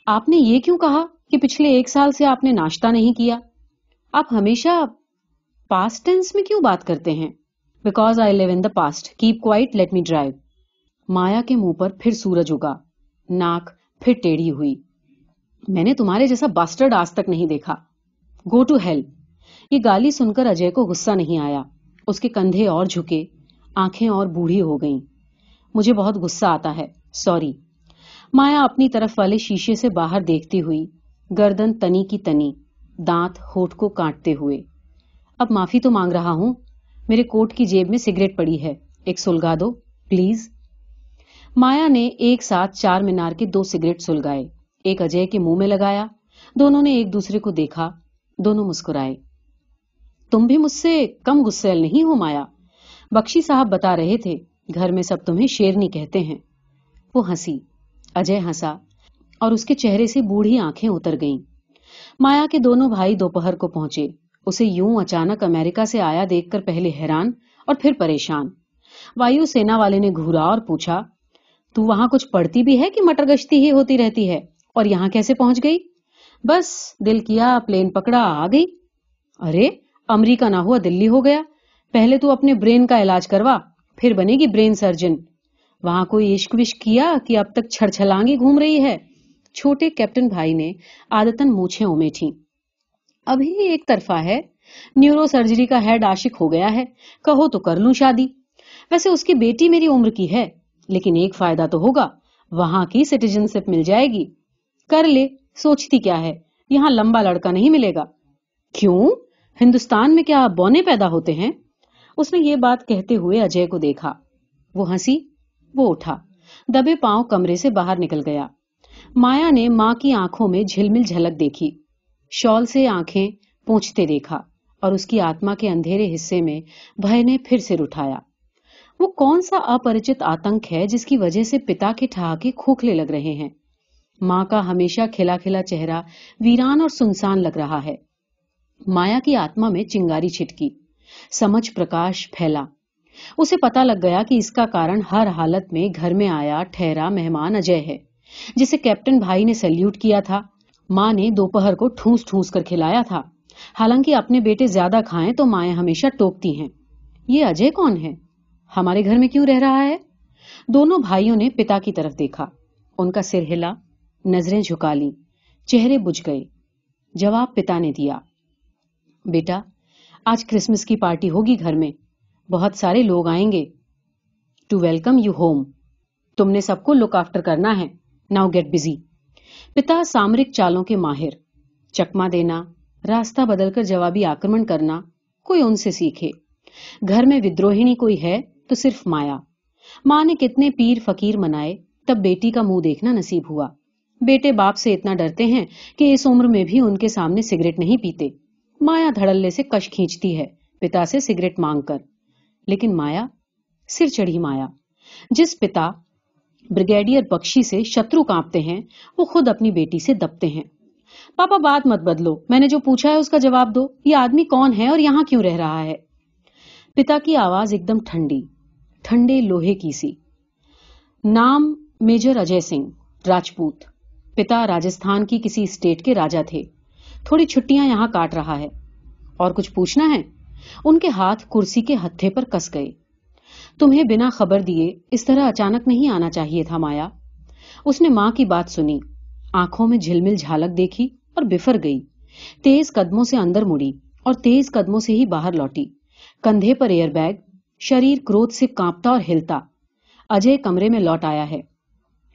آپ نے یہ کیوں کہا کہ پچھلے ایک سال سے آپ نے ناشتہ نہیں کیا؟ آپ ہمیشہ پاسٹ ٹینس میں کیوں بات کرتے ہیں؟ Because I live in the past keep quiet let me drive Maya کے منہ پر پھر سورج اگا۔ ناک پھر ٹیڑھی ہوئی۔ میں نے تمہارے جیسا باسٹرڈ آج تک نہیں دیکھا۔ گو ٹو ہیل یہ گالی سن کر اجے کو غصہ نہیں آیا۔ اس کے کندھے اور جھکے، آنکھیں اور بوڑھی ہو گئیں۔ مجھے بہت غصہ آتا ہے، سوری۔ مایا اپنی طرف والے شیشے سے باہر دیکھتی ہوئی، گردن تنی کی تنی، دانت ہوٹ کو کاٹتے ہوئے۔ اب معافی تو مانگ رہا ہوں، میرے کوٹ کی جیب میں سگریٹ پڑی ہے، ایک سلگا دو، پلیز۔ مایا نے ایک ساتھ چار مینار کے دو سگریٹ سلگائے، ایک اجے کے منہ میں لگایا، دونوں نے ایک دوسرے کو دیکھا، دونوں مسکرائے۔ تم بھی مجھ سے کم غسیل نہیں ہو مایا بخشی صاحب بتا رہے تھے، گھر میں سب تمہیں شیرنی کہتے ہیں۔ وہ ہنسی، اجے ہنسا اور اس کے چہرے سے بوڑھی آنکھیں اتر گئیں۔ مایا کے دونوں بھائی دوپہر کو پہنچے۔ اسے یوں اچانک امریکہ سے آیا دیکھ کر پہلے حیران اور پھر پریشان۔ وایو سینا والے نے گھورا اور پوچھا، تو وہاں کچھ پڑتی بھی ہے کہ مٹر گشتی ہی ہوتی رہتی ہے؟ اور یہاں کیسے پہنچ گئی؟ بس، دل کیا، پلین پکڑا، آ گئی۔ ارے امریکہ نہ ہوا، دلی ہو گیا۔ پہلے تو اپنے برین کا علاج کروا، پھر بنے گی برین سرجن۔ وہاں کوئی عشق وشق کیا کہ اب تک چھڑ چھلانگی گھوم رہی ہے۔ چھوٹے کیپٹن بھائی نے آدتن موچھیں امیٹھی ابھی ایک طرفہ ہے، نیورو سرجری کا ہیڈ عاشق ہو گیا ہے۔ کہو تو کر لوں شادی۔ ویسے اس کی بیٹی میری عمر کی ہے، لیکن ایک فائدہ تو ہوگا، وہاں کی سٹیزن شپ مل جائے گی۔ کر لے، سوچتی کیا ہے؟ یہاں لمبا لڑکا نہیں ملے گا۔ کیوں؟ ہندوستان میں کیا بونے پیدا ہوتے ہیں؟ اس نے یہ بات کہتے ہوئے اجے کو دیکھا۔ وہ ہنسی، وہ اٹھا۔ دبے پاؤں کمرے سے باہر نکل گیا۔ مایا نے ماں کی آنکھوں میں جھلمل جھلک دیکھی۔ شال سے آنکھیں پوچھتے دیکھا اور اس کی آتما کے اندھیرے حصے میں بھائی نے پھر سر اٹھایا۔ وہ کون سا اپریچت آتنک ہے جس کی وجہ سے پتا کے ٹھہاکے کھوکھلے لگ رہے ہیں؟ ماں کا ہمیشہ کھلا کھلا چہرہ ویران اور سنسان لگ رہا ہے۔ مایا کی آتما میں چنگاری چھٹکی۔ سمجھ پرکاش پھیلا۔ اسے پتا لگ گیا کہ اس کا کارن ہر حالت میں گھر میں آیا ٹھہرا مہمان اجے ہے، جسے کیپٹن بھائی نے سلیوٹ کیا تھا۔ ماں نے دوپہر کو ٹھوس ٹھوس کر کھلایا تھا۔ حالانکہ اپنے بیٹے زیادہ کھائیں تو مائیں ہمیشہ ٹوکتی ہیں۔ یہ اجے کون ہے؟ ہمارے گھر میں کیوں رہ رہا ہے؟ دونوں بھائیوں نے پتا کی طرف دیکھا۔ ان کا سر ہلا، نظریں جھکا لی چہرے بجھ گئے۔ جواب پتا نے دیا۔ بیٹا، آج کرسمس کی پارٹی ہوگی گھر میں۔ بہت سارے لوگ آئیں گے۔ ٹو ویلکم یو ہوم تم نے سب کو لک آفٹر کرنا ہے۔ ناؤ گیٹ بزی پتا، سامرک چالوں کے ماہر۔ چکما دینا، راستہ بدل کر جوابی آکرمن کرنا، کوئی ان سے سیکھے۔ گھر میں ودروہنی کوئی ہے تو صرف مایا۔ ماں نے کتنے پیر فقیر منائے، تب بیٹی کا منہ دیکھنا نصیب ہوا۔ بیٹے باپ سے اتنا ڈرتے ہیں کہ اس عمر میں بھی ان کے سامنے سگریٹ نہیں پیتے۔ مایا دھڑلے سے کش کھینچتی ہے، پتا سے سگریٹ مانگ کر۔ لیکن مایا، سر چڑھی مایا، جس پتا بریگیڈیئر بخشی سے شترو کانپتے ہیں، وہ خود اپنی بیٹی سے دبتے ہیں۔ پاپا بات مت بدلو، میں نے جو پوچھا ہے اس کا جواب دو۔ یہ آدمی کون ہے اور یہاں کیوں رہ رہا ہے؟ پتا کی آواز ایک دم ٹھنڈی، ٹھنڈے لوہے کی سی۔ نام میجر اجے سنگھ، راجپوت۔ پتا راجستھان کی کسی اسٹیٹ کے راجا تھے۔ تھوڑی چھٹیاں یہاں کاٹ رہا ہے۔ اور کچھ پوچھنا ہے؟ ان کے ہاتھ کرسی کے ہتھے پر کس گئے۔ تمہیں بنا خبر دیے اس طرح اچانک نہیں آنا چاہیے تھا مایا۔ اس نے ماں کی بات سنی۔ آنکھوں میں جھلمل جھالک دیکھی اور بفر گئی۔ تیز قدموں سے اندر مڑی اور تیز قدموں سے ہی باہر لوٹی۔ کندھے پر ایئر بیگ، شریر کروت سے کانپتا اور ہلتا۔ اجے کمرے میں لوٹ آیا ہے۔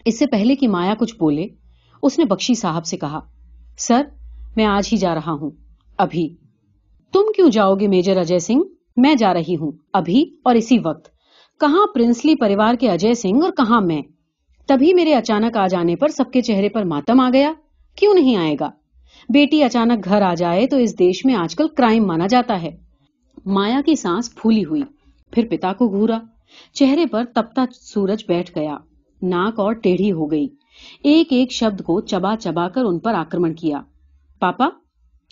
اس سے پہلے کی مایا کچھ بولے، اس نے بخشی صاحب سے کہا، سر میں آج ہی جا رہا ہوں۔ ابھی۔ تم کیوں جاؤ گے میجر اجے سنگھ؟ میں جا رہی ہوں۔ ابھی اور اسی وقت۔ کہاں پرنسلی پریوار کے اجے سنگھ اور کہاں میں؟ تبھی میرے اچانک آ جانے پر سب کے چہرے پر ماتم آ گیا۔ کیوں نہیں آئے گا؟ بیٹی اچانک گھر آ جائے تو اس دیش میں آج کل کرائم مانا جاتا ہے۔ مایا کی سانس پھولی ہوئی۔ پھر پتا کو گھورا۔ چہرے پر تپتا سورج بیٹھ گیا۔ ناک اور ٹیڑھی ہو گئی۔ ایک ایک شبد کو چبا چبا کر ان پر آکرمن کیا۔ پاپا،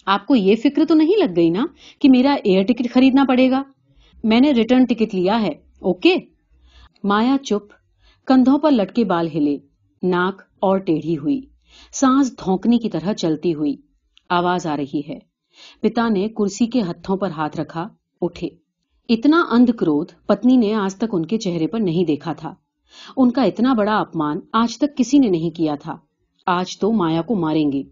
آپ کو یہ فکر تو نہیں لگ گئی نا کہ میرا ایئر ٹکٹ خریدنا پڑے گا؟ میں نے ریٹرن ٹکٹ لیا ہے اوکے مایا چپ، کندھوں پر لٹکے بال ہلے، ناک اور ٹیڑھی ہوئی، سانس دھونکنی کی طرح چلتی ہوئی، آواز آ رہی ہے۔ پتا نے کرسی کے ہتھوں پر ہاتھ رکھا، اٹھے۔ اتنا اندھ کرودھ پتنی نے آج تک ان کے چہرے پر نہیں دیکھا تھا۔ ان کا اتنا بڑا اپمان آج تک کسی نے نہیں کیا تھا۔ آج تو مایا کو ماریں گے۔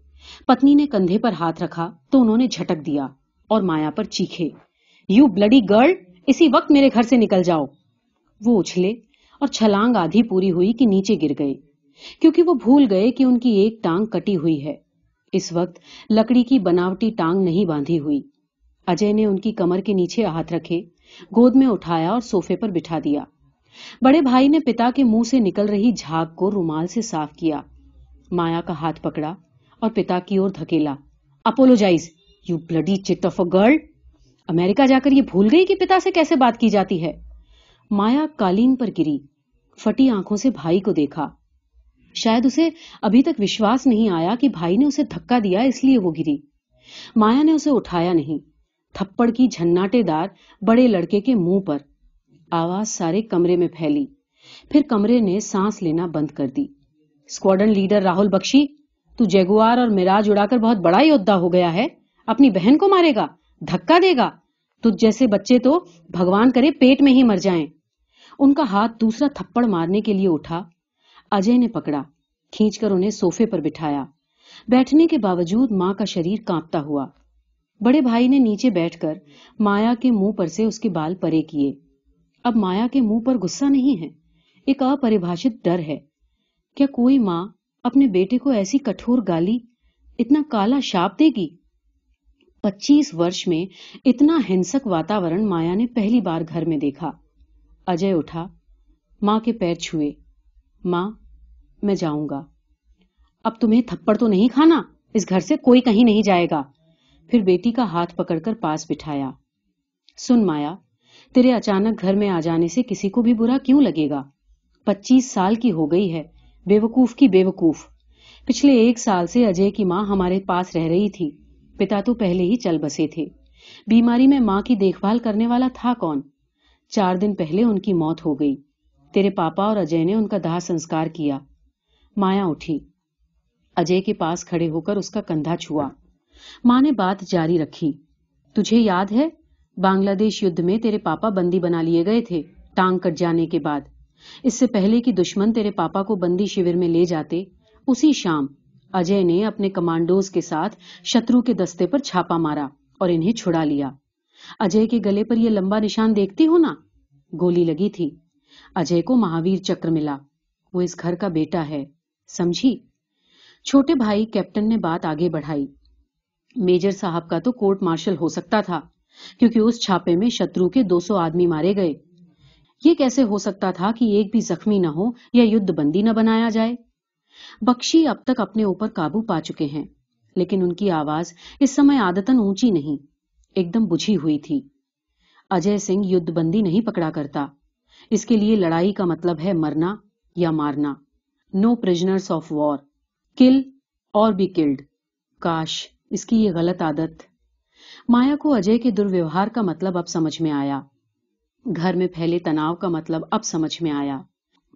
پتنی نے کندھے پر ہاتھ رکھا تو انہوں نے جھٹک دیا اور مایا پر چیخے یو بلڈی گرل اسی وقت میرے گھر سے نکل جاؤ! وہ اچھلے اور چھلانگ آدھی پوری ہوئی کہ نیچے گر گئے، کیونکہ وہ بھول گئے کہ ان کی ایک ٹانگ کٹی ہوئی ہے۔ اس وقت لکڑی کی بناوٹی ٹانگ نہیں باندھی ہوئی۔ اجے نے ان کی کمر کے نیچے ہاتھ رکھے، گود میں اٹھایا اور سوفے پر بٹھا دیا۔ بڑے بھائی نے پتا کے منہ سے نکل رہی جھاگ کو رومال سے صاف کیا۔ مایا کا ہاتھ پکڑا اور پتا کی اور دھکیلا۔ Apologise you bloody chit of a girl America جا کر یہ بھول گئی کہ پتا سے کیسے بات کی جاتی ہے۔ مایا کالین پر گری، فٹی آنکھوں سے بھائی کو دیکھا۔ شاید اسے ابھی تک وشواس نہیں آیا کہ بھائی نے اسے دھکا دیا، اس لیے وہ گری۔ مایا نے اسے اٹھایا نہیں۔ تھپڑ کی جھناٹے دار بڑے لڑکے کے منہ پر آواز سارے کمرے میں پھیلی۔ پھر کمرے نے سانس لینا بند کر دی۔ اسکواڈن لیڈر راہل بخشی تو جیگوار اور میراج اڑا کر بہت بڑا ہی ہو گیا ہے۔ اپنی بہن کو مارے گا، دھکا دے گا۔ تجھ جیسے بچے تو بھگوان کرے پیٹ میں ہی مر جائیں۔ ان کا ہاتھ دوسرا تھپڑ مارنے کے لیے اٹھا۔ اجے نے پکڑا، کھینچ کر انہیں سوفے پر بٹھایا۔ بیٹھنے کے باوجود ماں کا شریر کانپتا ہوا۔ بڑے بھائی نے نیچے بیٹھ کر مایا کے منہ پر سے اس کے بال پرے کیے۔ اب مایا کے منہ پر غصہ نہیں ہے، ایک اپریبھاشت ڈر ہے۔ کیا کوئی ماں اپنے بیٹے کو ایسی کٹور گالی، اتنا کالا شاپ دے گی؟ پچیس ورش میں اتنا ہنسک واتاورن مایا نے پہلی بار گھر میں دیکھا۔ اجے اٹھا، ماں کے پیر چھوئے۔ ماں، میں جاؤں گا۔ اب تمہیں تھپڑ تو نہیں کھانا؟ اس گھر سے کوئی کہیں نہیں جائے گا۔ پھر بیٹی کا ہاتھ پکڑ کر پاس بٹھایا۔ سن مایا، تیرے اچانک گھر میں آ جانے سے کسی کو بھی برا کیوں لگے گا؟ پچیس سال کی ہو گئی ہے۔ بیوقوف کی بیوقوف۔ پچھلے ایک سال سے اجے کی ماں ہمارے پاس رہ رہی تھی۔ پتا تو پہلے ہی چل بسے تھے۔ بیماری میں ماں کی دیکھ بھال کرنے والا تھا کون؟ چار دن پہلے ان کی موت ہو گئی۔ تیرے پاپا اور اجے نے ان کا داہ سنسکار کیا۔ مایا اٹھی۔ اجے کے پاس کھڑے ہو کر اس کا کندھا چھوا۔ ماں نے بات جاری رکھی۔ تجھے یاد ہے؟ بنگلہ دیش یدھ میں تیرے پاپا بندی بنا لیے گئے تھے، ٹانگ کٹ جانے کے بعد۔ اس سے پہلے کہ دشمن تیرے پاپا کو بندی شیور میں لے جاتے، اسی شام اجے نے اپنے کمانڈوز کے ساتھ شترو کے دستے پر چھاپا مارا اور انہیں چھڑا لیا۔ اجے کے گلے پر یہ لمبا نشان دیکھتی ہو نا؟ گولی لگی تھی۔ اجے کو مہاویر چکر ملا۔ وہ اس گھر کا بیٹا ہے، سمجھی؟ چھوٹے بھائی کیپٹن نے بات آگے بڑھائی۔ میجر صاحب کا تو کورٹ مارشل ہو سکتا تھا، کیونکہ اس چھاپے میں شترو کے دو سو آدمی مارے گئے۔ یہ کیسے ہو سکتا تھا کہ ایک بھی زخمی نہ ہو یا یدھ بندی نہ بنایا جائے؟ بخشی اب تک اپنے اوپر قابو پا چکے ہیں، لیکن ان کی آواز اس سمے آدتن اونچی نہیں، ایک دم بجھی ہوئی تھی۔ اجے سنگھ یدھ بندی نہیں پکڑا کرتا۔ اس کے لیے لڑائی کا مطلب ہے مرنا یا مارنا۔ نو پرزنرس آف وار کل اور بھی کلڈ کاش، اس کی یہ غلط عادت۔ مایا کو اجے کے درویوہار کا مطلب اب سمجھ میں آیا۔ گھر میں پھیلے تناؤ کا مطلب اب سمجھ میں آیا۔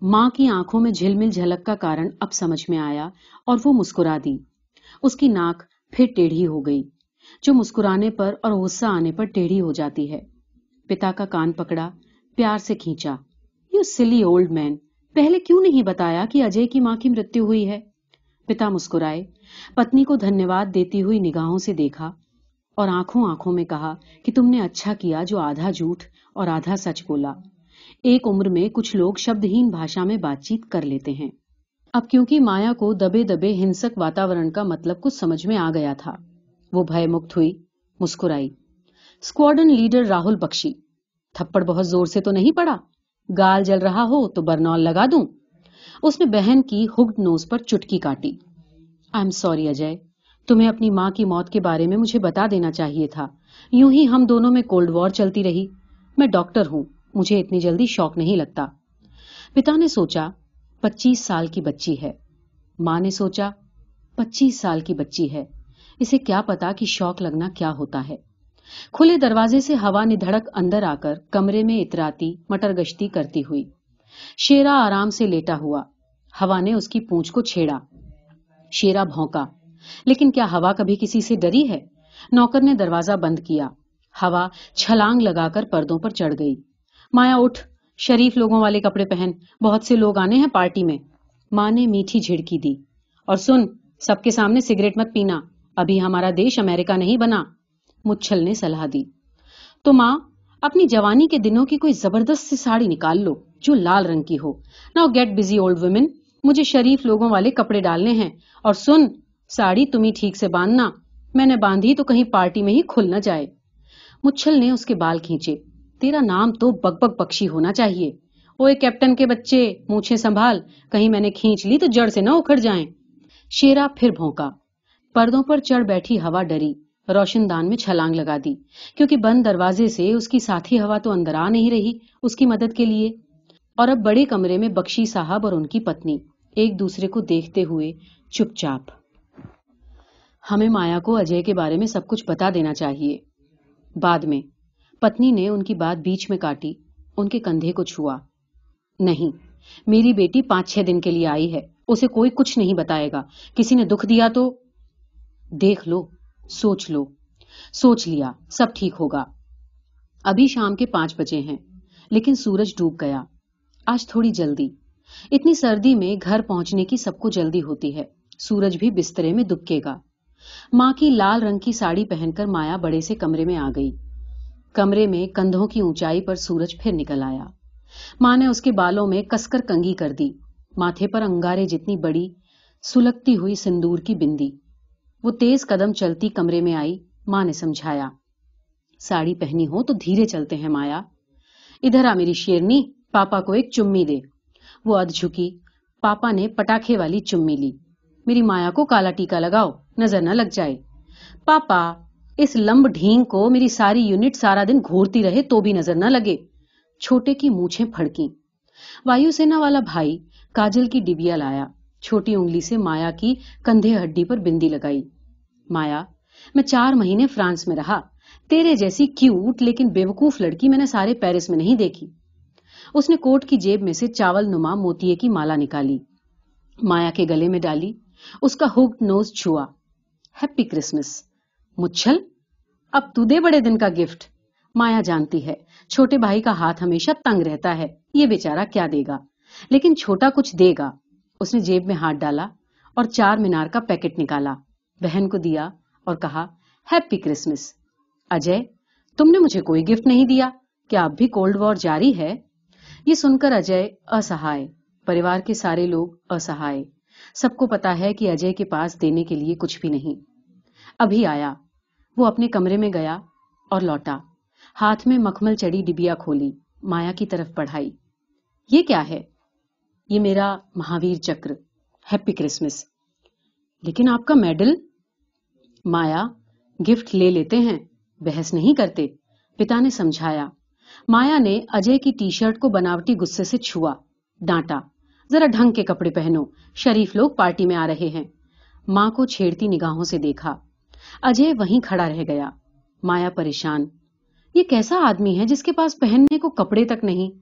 ماں کی آنکھوں میں جھلمل جھلک کا کارن اب سمجھ میں آیا اور وہ مسکرا دی۔ اس کی ناک پھر ٹیڑھی ہو گئی، جو مسکرانے پر اور غصہ آنے پر ٹیڑھی ہو جاتی ہے۔ پتا کا کان پکڑا، پیار سے کھینچا۔ یو سلی اولڈ مین پہلے کیوں نہیں بتایا کہ اجے کی ماں کی مرتو ہوئی ہے؟ پتا مسکرائے، پتنی کو دھنیہ واد دیتی ہوئی نگاہوں سے دیکھا اور آنکھوں آنکھوں میں کہا کہ تم نے اچھا کیا جو آدھا جھوٹ اور آدھا سچ بولا۔ ایک عمر میں کچھ لوگ شبد ہین بھاشا میں بات چیت کر لیتے ہیں۔ اب کیونکہ مایا کو دبے دبے ہنسک واتاورن کا مطلب کچھ سمجھ میں آ گیا تھا۔ وہ بھے مکت ہوئی، مسکرائی۔ اسکواڈن لیڈر راہل بخشی۔ تھپڑ بہت زور سے تو نہیں پڑا۔ گال جل رہا ہو تو برنول لگا دوں۔ اس نے بہن کی ہگڈ نوز پر چٹکی کاٹی۔ I am sorry Ajay. تمہیں اپنی ماں کی موت کے بارے میں مجھے بتا دینا چاہیے تھا۔ یوں ہی ہم دونوں میں کولڈ وار چلتی رہی۔ میں ڈاکٹر ہوں، مجھے اتنی جلدی شوق نہیں لگتا۔ پتا نے سوچا، پچیس سال کی بچی ہے۔ ماں نے سوچا، پچیس سال کی بچی ہے۔ اسے کیا پتا کہ شوق لگنا کیا ہوتا ہے۔ کھلے دروازے سے ہوا ندھڑک اندر آ کر کمرے میں اتراتی، مٹر گشتی کرتی ہوئی۔ شیرا آرام سے لیٹا ہوا۔ ہوا نے اس کی پونچھ کو چھیڑا۔ شیرا بھونکا۔ لیکن کیا ہوا کبھی کسی سے ڈری ہے؟ نوکر نے دروازہ بند کیا۔ ہوا چھلانگ لگا کر پردوں پر چڑھ گئی۔ مایا اٹھ، شریف لوگوں والے کپڑے پہن، بہت سے لوگ آنے ہیں پارٹی میں۔ ماں نے میٹھی جھڑکی دی۔ اور سن، سب کے سامنے سگریٹ مت پینا۔ ابھی ہمارا دیش امریکہ نہیں بنا۔ مچھل نے سلاح دی۔ تو ماں، اپنی جوانی کے دنوں کی کوئی زبردست سی ساڑی نکال لو جو لال رنگ کی ہو۔ Now get busy old women مجھے شریف لوگوں والے کپڑے ڈالنے ہیں۔ اور سن، ساڑی تمہیں ٹھیک سے باندھنا۔ میں نے باندھی تو کہیں پارٹی میں ہی کھل نہ جائے۔ مچھل نے اس کے بال کھینچے۔ تیرا نام تو بک بک بخشی ہونا چاہیے۔ وہ کیپٹن کے بچے مونچھے سنبھال۔ کہیں میں نے کھینچ لی تو جڑ سے نہ اکھڑ جائیں۔ شیرا پھر بھونکا۔ پردوں پر چڑھ بیٹھی ہوا ڈری۔ روشن دان میں چھلانگ لگا دی۔ کیونکہ بند دروازے سے اس کی ساتھی ہوا تو اندر آ نہیں رہی۔ اس کی مدد کے لیے۔ اور اب بڑے کمرے میں بخشی صاحب اور ان کی پتنی۔ ایک دوسرے کو دیکھتے ہوئے چپ چاپ۔ ہمیں مایا کو اجے کے بارے میں سب کچھ بتا دینا چاہیے۔ بعد میں۔ پتنی نے ان کی بات بیچ میں کاٹی، ان کے کندھے کو چھوا۔ نہیں، میری بیٹی پانچ چھ دن کے لیے آئی ہے، اسے کوئی کچھ نہیں بتائے گا۔ کسی نے دکھ دیا تو دیکھ لو، سوچ لو۔ سوچ لیا، سب ٹھیک ہوگا۔ ابھی شام کے پانچ بجے ہیں، لیکن سورج ڈوب گیا۔ آج تھوڑی جلدی۔ اتنی سردی میں گھر پہنچنے کی سب کو جلدی ہوتی ہے۔ سورج بھی بسترے میں دبکے گا۔ ماں کی لال رنگ کی ساڑی پہن کر مایا بڑے سے کمرے میں آ گئی۔ کمرے میں کندھوں کی اونچائی پر سورج پھر نکل آیا۔ ماں نے اس کے بالوں میں کسکر کنگی کر دی۔ ماتھے پر انگارے جتنی بڑی، سلگتی ہوئی سندور کی بندی۔ وہ تیز قدم چلتی کمرے میں آئی۔ ماں نے سمجھایا، ساڑی پہنی ہو تو دھیرے چلتے ہیں مایا۔ ادھر آ میری شیرنی، پاپا کو ایک چمی دے۔ وہ اد جھکی۔ پاپا نے پٹاخے والی چمی لی۔ میری مایا کو کالا ٹیکا لگاؤ، نظر نہ لگ جائے۔ پاپا، اس لمب ڈھینگ کو میری ساری یونٹ سارا دن گھورتی رہے تو بھی نظر نہ لگے۔ چھوٹے کی مونچھیں پھڑکی وایو سینا والا بھائی کاجل کی ڈبیا لایا۔ چھوٹی انگلی سے مایا کی کندھے ہڈی پر بندی لگائی۔ مایا، میں چار مہینے فرانس میں رہا۔ تیرے جیسی کیوٹ لیکن بے وقوف لڑکی میں نے سارے پیرس میں نہیں دیکھی۔ اس نے کوٹ کی جیب میں سے چاول نما موتیے کی مالا نکالی۔ مایا کے گلے میں ڈالی۔ اس کا ہوک نوز چھوا۔ ہیپی کرسمس مچھل، اب تو دے بڑے دن کا گفٹ۔ مایا جانتی ہے، چھوٹے بھائی کا ہاتھ ہمیشہ تنگ رہتا ہے۔ یہ بیچارہ کیا دے گا؟ لیکن چھوٹا کچھ دے گا۔ اس نے جیب میں ہاتھ ڈالا اور چار مینار کا پیکٹ نکالا۔ بہن کو دیا اور کہا ہیپی کرسمس اجے، تم نے مجھے کوئی گفٹ نہیں دیا۔ کیا اب بھی کولڈ وار جاری ہے؟ یہ سن کر اجے، اسہائے۔ پریوار کے سارے لوگ اسہائے۔ سب کو پتا ہے کہ اجے کے پاس دینے کے لیے کچھ بھی نہیں۔ ابھی آیا۔ وہ اپنے کمرے میں گیا اور لوٹا۔ ہاتھ میں مکمل چڑی ڈبیا کھولی، مایا کی طرف پڑھائی یہ کیا ہے؟ یہ میرا مہاویر چکر۔ ہیپی کرسمس لیکن آپ کا میڈل؟ مایا، گفٹ لے لیتے ہیں۔ بحث نہیں کرتے۔ پتا نے سمجھایا۔ مایا نے اجے کی ٹی شرٹ کو بناوٹی غصے سے چھوا، ڈانٹا۔ ذرا ڈھنگ کے کپڑے پہنو۔ شریف لوگ پارٹی میں آ رہے ہیں۔ ماں کو چھیڑتی نگاہوں سے دیکھا۔ اجے وہیں کھڑا رہ گیا۔ مایا پریشان۔ یہ کیسا آدمی ہے جس کے پاس پہننے کو کپڑے تک نہیں؟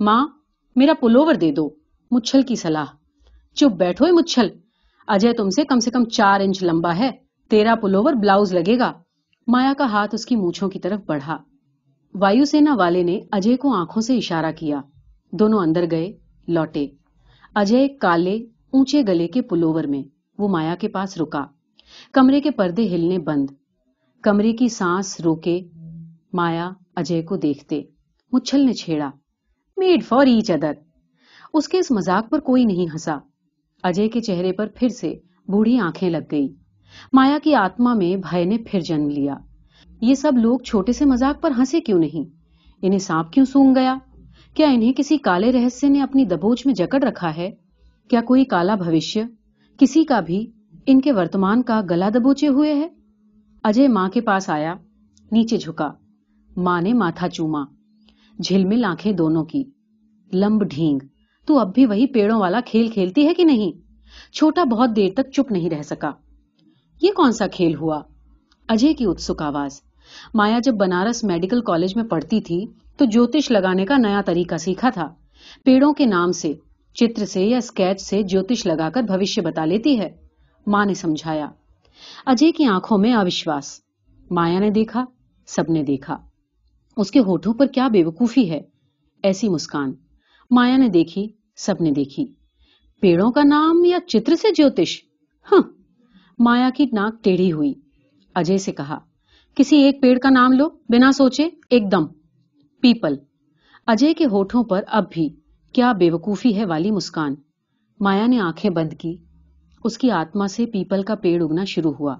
ماں، میرا پلوور دے دو۔ مچھل کی سلاح چپ بیٹھو مچھل۔ اجے تم سے کم سے کم چار انچ لمبا ہے۔ تیرا پلوور بلاؤز لگے گا۔ مایا کا ہاتھ اس کی مونچھوں کی طرف بڑھا۔ وایو سینا والے نے اجے کو آنکھوں سے اشارہ کیا۔ دونوں اندر گئے، لوٹے۔ اجے کالے اونچے گلے کے پلوور میں، وہ مایا کے پاس رکا۔ کمرے کے پردے ہلنے بند۔ کمرے کی سانس روکے مایا اجے کو دیکھتے۔ مچھل نے چھیڑا۔ میڈ فار ایچ ادر اس کے اس مزاق پر کوئی نہیں ہنسا۔ اجے کے چہرے پر پھر سے بوڑھی آنکھیں لگ گئی مایا کی آتما میں بھائی نے پھر جنم لیا۔ یہ سب لوگ چھوٹے سے مزاق پر ہنسے کیوں نہیں؟ انہیں سانپ کیوں سونگ گیا؟ کیا انہیں کسی کالے رہسیہ نے اپنی دبوچ میں جکڑ رکھا ہے؟ کیا کوئی کالا بھوشیہ؟ کسی کا بھی ان کے ورتمان کا گلا دبوچے ہوئے ہے؟ اجے ماں کے پاس آیا، نیچے جھکا۔ ماں نے ماتھا چوما۔ جھلمل آنکھیں دونوں کی۔ لمب ڈھینگ۔ تو اب بھی وہی پیڑوں والا کھیل کھیلتی ہے کہ نہیں؟ چھوٹا بہت دیر تک چپ نہیں رہ سکا۔ یہ کون سا کھیل ہوا؟ اجے کی اتسک آواز۔ مایا جب بنارس میڈیکل کالج میں پڑھتی تھی تو جوتش لگانے کا نیا طریقہ سیکھا تھا۔ پیڑوں کے نام سے، چتر سے یا اسکیچ سے جوتش لگا کر بھوشیہ بتا لیتی ہے۔ ماں نے سمجھایا۔ اجے کی آنکھوں میں اوشواس مایا نے دیکھا، سب نے دیکھا۔ اس کے ہوٹوں پر کیا بے وقوفی ہے؟ ایسی مسکان۔ مایا نے دیکھی، سب نے دیکھی۔ پیڑوں کا نام یا چتر سے جوتش ہاں۔ مایا کی ناک ٹیڑھی ہوئی۔ اجے سے کہا، کسی ایک پیڑ کا نام لو، بنا سوچے، ایک دم۔ پیپل۔ اجے کے ہوٹوں پر اب بھی کیا بے وقوفی ہے والی مسکان۔ مایا نے آنکھیں بند کی۔ اس کی آتما سے پیپل کا پیڑ اگنا شروع ہوا۔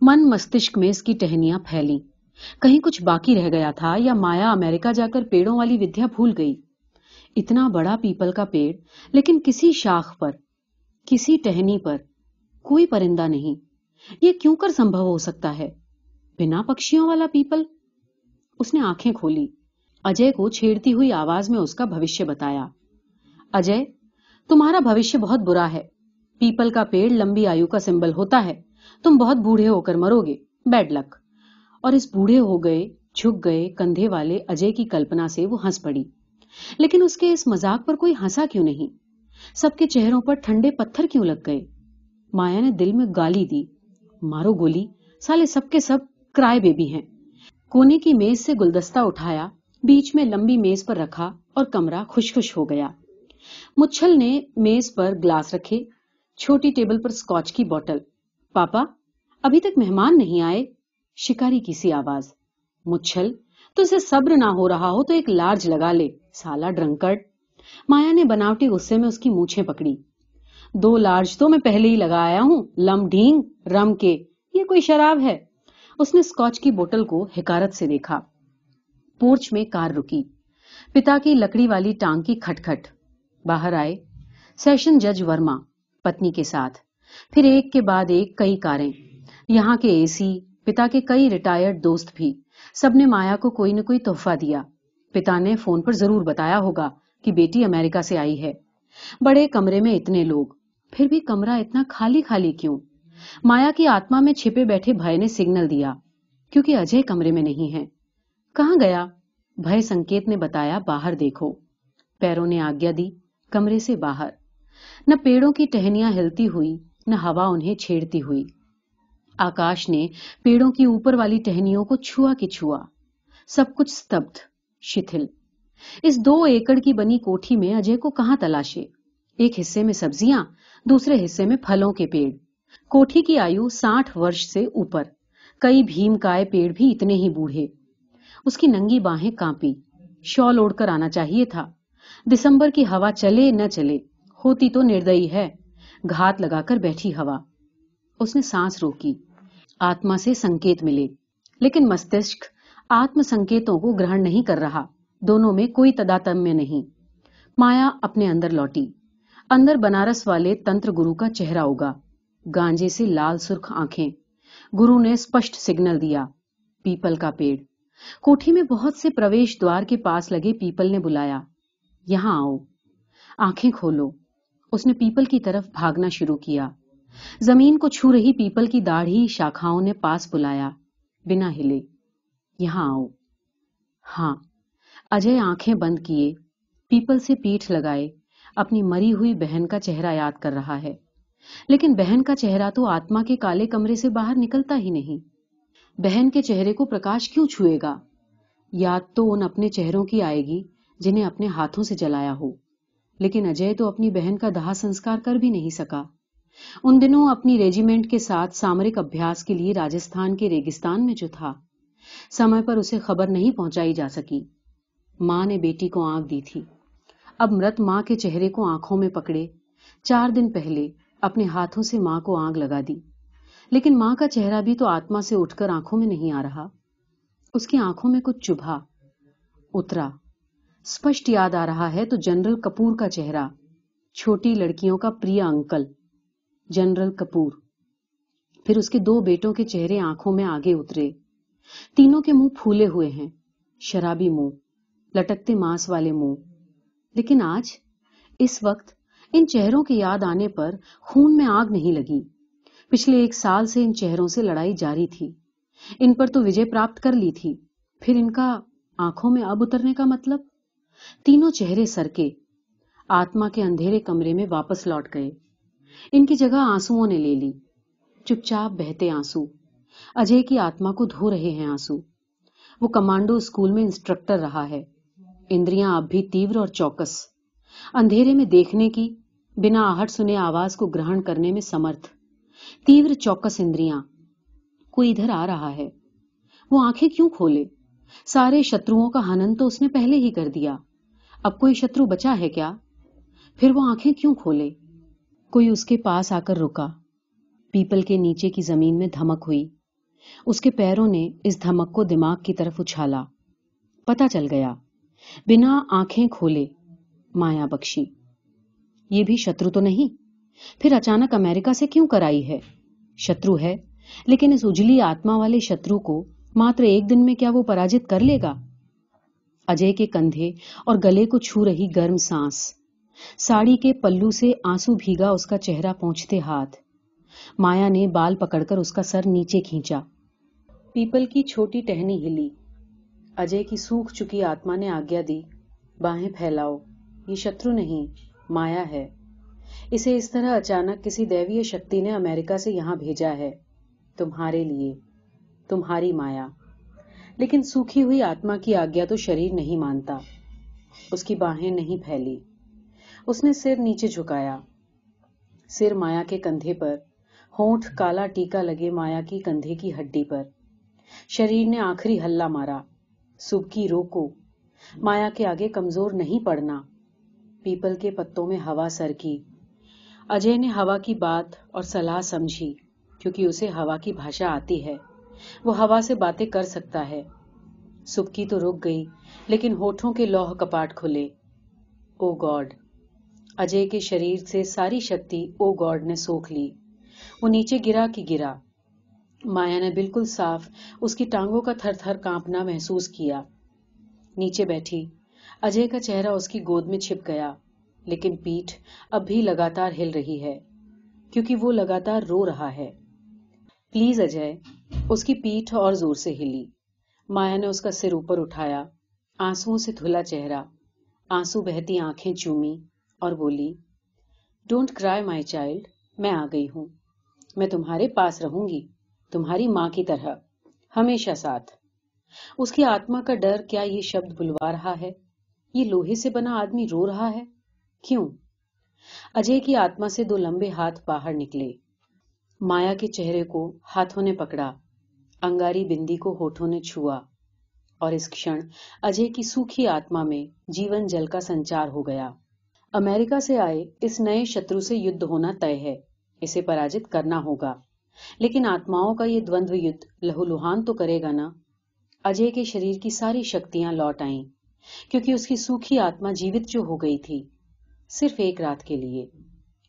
من مستشک میں اس کی ٹہنیاں پھیلی کہیں کچھ باقی رہ گیا تھا یا مایا امریکہ جا کر پیڑوں والی ودیا بھول گئی۔ اتنا بڑا پیپل کا پیڑ، لیکن کسی شاخ پر، کسی ٹہنی پر کوئی پرندہ نہیں۔ یہ کیوں کر سمبھو ہو سکتا ہے؟ بنا پکشیوں والا پیپل؟ اس نے آنکھیں کھولی۔ اجے کو چھیڑتی ہوئی آواز میں اس کا بھوشیہ بتایا، اجے، تمہارا بھوشیہ بہت برا ہے۔ پیپل کا پیڑ لمبی آیو کا سمبل ہوتا ہے۔ تم بہت بوڑھے ہو کر مرو گے۔ Bad luck. اور اس بوڑھے ہو گئے، جھک گئے کندھے والے اجے کی کلپنا سے وہ ہنس پڑی۔ لیکن اس کے اس مزاق پر کوئی ہنسا کیوں نہیں؟ سب کے چہروں پر ٹھنڈے پتھر کیوں لگ گئے؟ مایا نے دل میں گالی دی۔ مارو گولی، سالے سب کے سب کرائے بیبی ہیں۔ کونے کی میز سے گلدستہ اٹھایا۔ بیچ میں لمبی میز پر رکھا اور کمرہ خوش خوش ہو گیا۔ مچھل نے میز پر گلاس رکھے، چھوٹی ٹیبل پر سکوچ کی بوٹل۔ پاپا، ابھی تک مہمان نہیں آئے؟ شکاری کی سی آواز۔ مچھل تو اسے صبر نہ ہو رہا ہو تو ایک لارج لگا لے سالا ڈرنکرڈ مایا نے بناوٹی غصے میں اس کی مونچھیں پکڑی۔ دو لارج تو میں پہلے ہی لگایا ہوں، لم ڈھینگ، رم کے۔ یہ کوئی شراب ہے؟ اس نے سکوچ کی بوٹل کو حکارت سے دیکھا۔ پورچ میں کار رکی۔ پتا کی لکڑی والی ٹانگ کی کھٹ کھٹ۔ باہر آئے سیشن جج ورما، پتنی کے ساتھ۔ پھر ایک کے بعد ایک کئی کاریں۔ یہاں کے اے سی پتا کے کئی ریٹائرڈ دوست بھی۔ سب نے مایا کو کوئی نہ کوئی تحفہ دیا۔ پتا نے فون پر ضرور بتایا ہوگا کہ بیٹی امریکہ سے آئی ہے۔ بڑے کمرے میں اتنے لوگ۔ پھر بھی کمرہ اتنا خالی خالی کیوں؟ مایا کی آتما میں چھپے بیٹھے بھائی نے سگنل دیا، کیونکہ اجے کمرے میں نہیں ہے۔ کہاں گیا؟ بھائی سنکیت نے بتایا باہر دیکھو۔ پیروں نے آگیا دی کمرے سے باہر۔ نہ پیڑوں کی ٹہنیاں ہلتی ہوئی، نہ ہوا انہیں چھیڑتی ہوئی۔ آکاش نے پیڑوں کی اوپر والی ٹہنیوں کو چھوا کی چھوا۔ سب کچھ ستبد، شتھل۔ اس دو ایکڑ کی بنی کوٹھی میں اجے کو کہاں تلاشے؟ ایک حصے میں سبزیاں، دوسرے حصے میں پھلوں کے پیڑ۔ کوٹھی کی آیو ساٹھ ورش سے اوپر۔ کئی بھیم کائے پیڑ بھی اتنے ہی بوڑھے۔ اس کی ننگی باہیں کانپی۔ شال اوڑ کر آنا چاہیے تھا۔ دسمبر کی ہوا چلے نہ چلے، ہوتی تو نردئی ہے۔ گھات لگا کر بیٹھی ہوا۔ اس نے سانس روکی۔ آتما سے سنکیت ملے۔ لیکن مستشک آتم سنکیتوں کو گرہن نہیں کر رہا۔ دونوں میں کوئی تداتمیہ نہیں۔ مایا اپنے اندر لوٹی۔ اندر بنارس والے تنتر گرو کا چہرہ ہوگا گانجے سے لال سرخ آنکھیں۔ گرو نے سپشٹ سگنل دیا۔ پیپل کا پیڑ۔ کوٹھی میں بہت سے پرویش دوار کے پاس لگے پیپل نے بلایا، یہاں آؤ۔ آنکھیں کھولو۔ اس نے پیپل کی طرف بھاگنا شروع کیا۔ زمین کو چھو رہی پیپل کی داڑھی شاخاؤں نے پاس بلایا، بنا ہلے۔ یہاں آؤ۔ ہاں اجے آنکھیں بند کیے۔ پیپل سے پیٹ لگائے۔ اپنی مری ہوئی بہن کا چہرہ یاد کر رہا ہے۔ لیکن بہن کا چہرہ تو آتما کے کالے کمرے سے باہر نکلتا ہی نہیں۔ بہن کے چہرے کو پرکاش کیوں چھوئے گا؟ یاد تو ان اپنے چہروں کی آئے گی جنہیں اپنے ہاتھوں سے جلایا ہو، لیکن اجے تو اپنی بہن کا دہا سنسکار کر بھی نہیں سکا۔ ان دنوں اپنی ریجیمنٹ کے ساتھ سامرک ابھیاس کے لیے راجستھان کے ریگستان میں جو تھا، سمے پر اسے خبر نہیں پہنچائی جا سکی۔ ماں نے بیٹی کو آنکھ دی تھی۔ اب مرت ماں کے چہرے کو آنکھوں میں پکڑے، چار دن پہلے اپنے ہاتھوں سے ماں کو آنکھ لگا دی۔ لیکن ماں کا چہرہ بھی تو آتما سے اٹھ کر آنکھوں میں نہیں آ رہا۔ اس کی آنکھوں میں کچھ چبھا۔ اترا۔ اسپشٹ یاد آ رہا ہے تو جنرل کپور کا چہرہ۔ چھوٹی لڑکیوں کا پریا انکل۔ جنرل کپور۔ پھر اس کے دو بیٹوں کے چہرے آنکھوں میں آگے اترے۔ تینوں کے منہ پھولے ہوئے ہیں۔ شرابی منہ۔ لٹکتے ماس والے منہ۔ لیکن آج، اس وقت، ان چہروں کے یاد آنے پر خون میں آگ نہیں لگی۔ پچھلے ایک سال سے ان چہروں سے لڑائی جاری تھی۔ ان پر تو وجے پراپت کر لی تھی۔ پھر ان کا آنکھوں میں اب اترنے کا مطلب؟ تینوں چہرے سر کے، آتما کے اندھیرے کمرے میں واپس لوٹ گئے۔ ان کی جگہ آنسو نے لے لی۔ چپ چاپ بہتے آنسو۔ اجے کی آتما کو دھو رہے ہیں آنسو۔ وہ کمانڈو اسکول میں انسٹرکٹر رہا ہے۔ اندریاں اب بھی تیور اور چوکس۔ اندھیرے میں دیکھنے کی، بنا آہٹ سنے آواز کو گرہن کرنے میں سمرتھ۔ تیور چوکس اندریاں، کوئی ادھر آ رہا ہے؟ وہ آنکھیں کیوں کھولے؟ سارے شتروؤں کا ہنن تو اس نے پہلے ہی کر دیا۔ اب کوئی شترو بچا ہے کیا؟ پھر وہ آنکھیں کیوں کھولے؟ کوئی اس کے پاس آ کر رکا۔ پیپل کے نیچے کی زمین میں دھمک ہوئی۔ اس کے پیروں نے اس دھمک کو دماغ کی طرف اچھالا۔ پتا چل گیا۔ بنا آنکھیں کھولے، مایا بخشی۔ یہ بھی شترو تو نہیں؟ پھر اچانک امریکہ سے کیوں کر آئی ہے؟ شترو ہے، لیکن اس اجلی آتما والے شترو کو ماتر ایک دن میں کیا وہ پراجت کر لے گا؟ اجے کے کندھے اور گلے کو چھو رہی گرم سانس، ساڑی کے پلو سے آنسو بھیگا اس کا چہرہ پہنچتے ہاتھ۔ مایا نے بال پکڑ کر اس کا سر نیچے کھینچا۔ پیپل کی چھوٹی ٹہنی ہلی۔ اجے کی سوکھ چکی آتما نے آگیا دی باہیں پھیلاؤ۔ یہ شترو نہیں، مایا ہے۔ اسے اس طرح اچانک کسی دیوی شکتی نے امریکہ سے یہاں بھیجا ہے۔ تمہارے لیے، تمہاری مایا۔ لیکن سوکھی ہوئی آتما کی آگیا تو شریر نہیں مانتا۔ اس کی باہیں نہیں پھیلی۔ اس نے سر نیچے جھکایا۔ سر مایا کے کندھے پر، ہونٹ کالا ٹیکا لگے مایا کی کندھے کی ہڈی پر۔ شریر نے آخری ہلا مارا۔ سب کی روکو۔ مایا کے آگے کمزور نہیں پڑنا۔ پیپل کے پتوں میں ہوا سر کی۔ اجے نے ہوا کی بات اور سلاح سمجھی، کیونکہ اسے ہوا کی بھاشا آتی ہے۔ وہ ہوا سے باتیں کر سکتا ہے۔ سبکی تو رک گئی، لیکن ہوٹھوں کے لوہ کپاٹ کھلے۔ او گاڈ۔ اجے کے شریر سے ساری شکتی او گاڈ نے سوکھ لی۔ وہ نیچے گرا کی گرا۔ مایا نے بالکل صاف اس کی ٹانگوں کا تھر تھر کانپنا محسوس کیا۔ نیچے بیٹھی۔ اجے کا چہرہ اس کی گود میں چھپ گیا۔ لیکن پیٹ اب بھی لگاتار ہل رہی ہے، کیونکہ وہ لگاتار رو رہا ہے۔ پلیز اجے، اس کی پیٹھ اور زور سے ہلی۔ مایا نے اس کا سر اوپر اٹھایا آنسو سے دھلا چہرہ۔ آنسو بہتی آنکھیں چومی اور بولی ڈونٹ کرائی مائی چائلڈ میں آ گئی ہوں۔ میں تمہارے پاس رہوں گی، تمہاری ماں کی طرح، ہمیشہ ساتھ۔ اس کی آتما کا ڈر، کیا یہ شبد بلوا رہا ہے؟ یہ لوہے سے بنا آدمی رو رہا ہے؟ کیوں؟ اجے کی آتما سے دو لمبے ہاتھ باہر نکلے۔ مایا کے چہرے کو ہاتھوں نے پکڑا، انگاری بندی کو ہوٹھوں نے چھوا۔ اور اس کھڑ اجے کی سوکھی آتما میں جیون جل کا سنچار ہو گیا۔ امریکہ سے آئے اس نئے شترو سے یدھ ہونا طے ہے، اسے پراجت کرنا ہوگا۔ لیکن آتماؤں کا یہ دوند یدھ لہو لوہان تو کرے گا نا۔ اجے کے شریر کی ساری شکتیاں لوٹ آئیں، کیونکہ اس کی سوکھی آتما جیوت جو ہو گئی تھی۔ صرف ایک رات کے لیے۔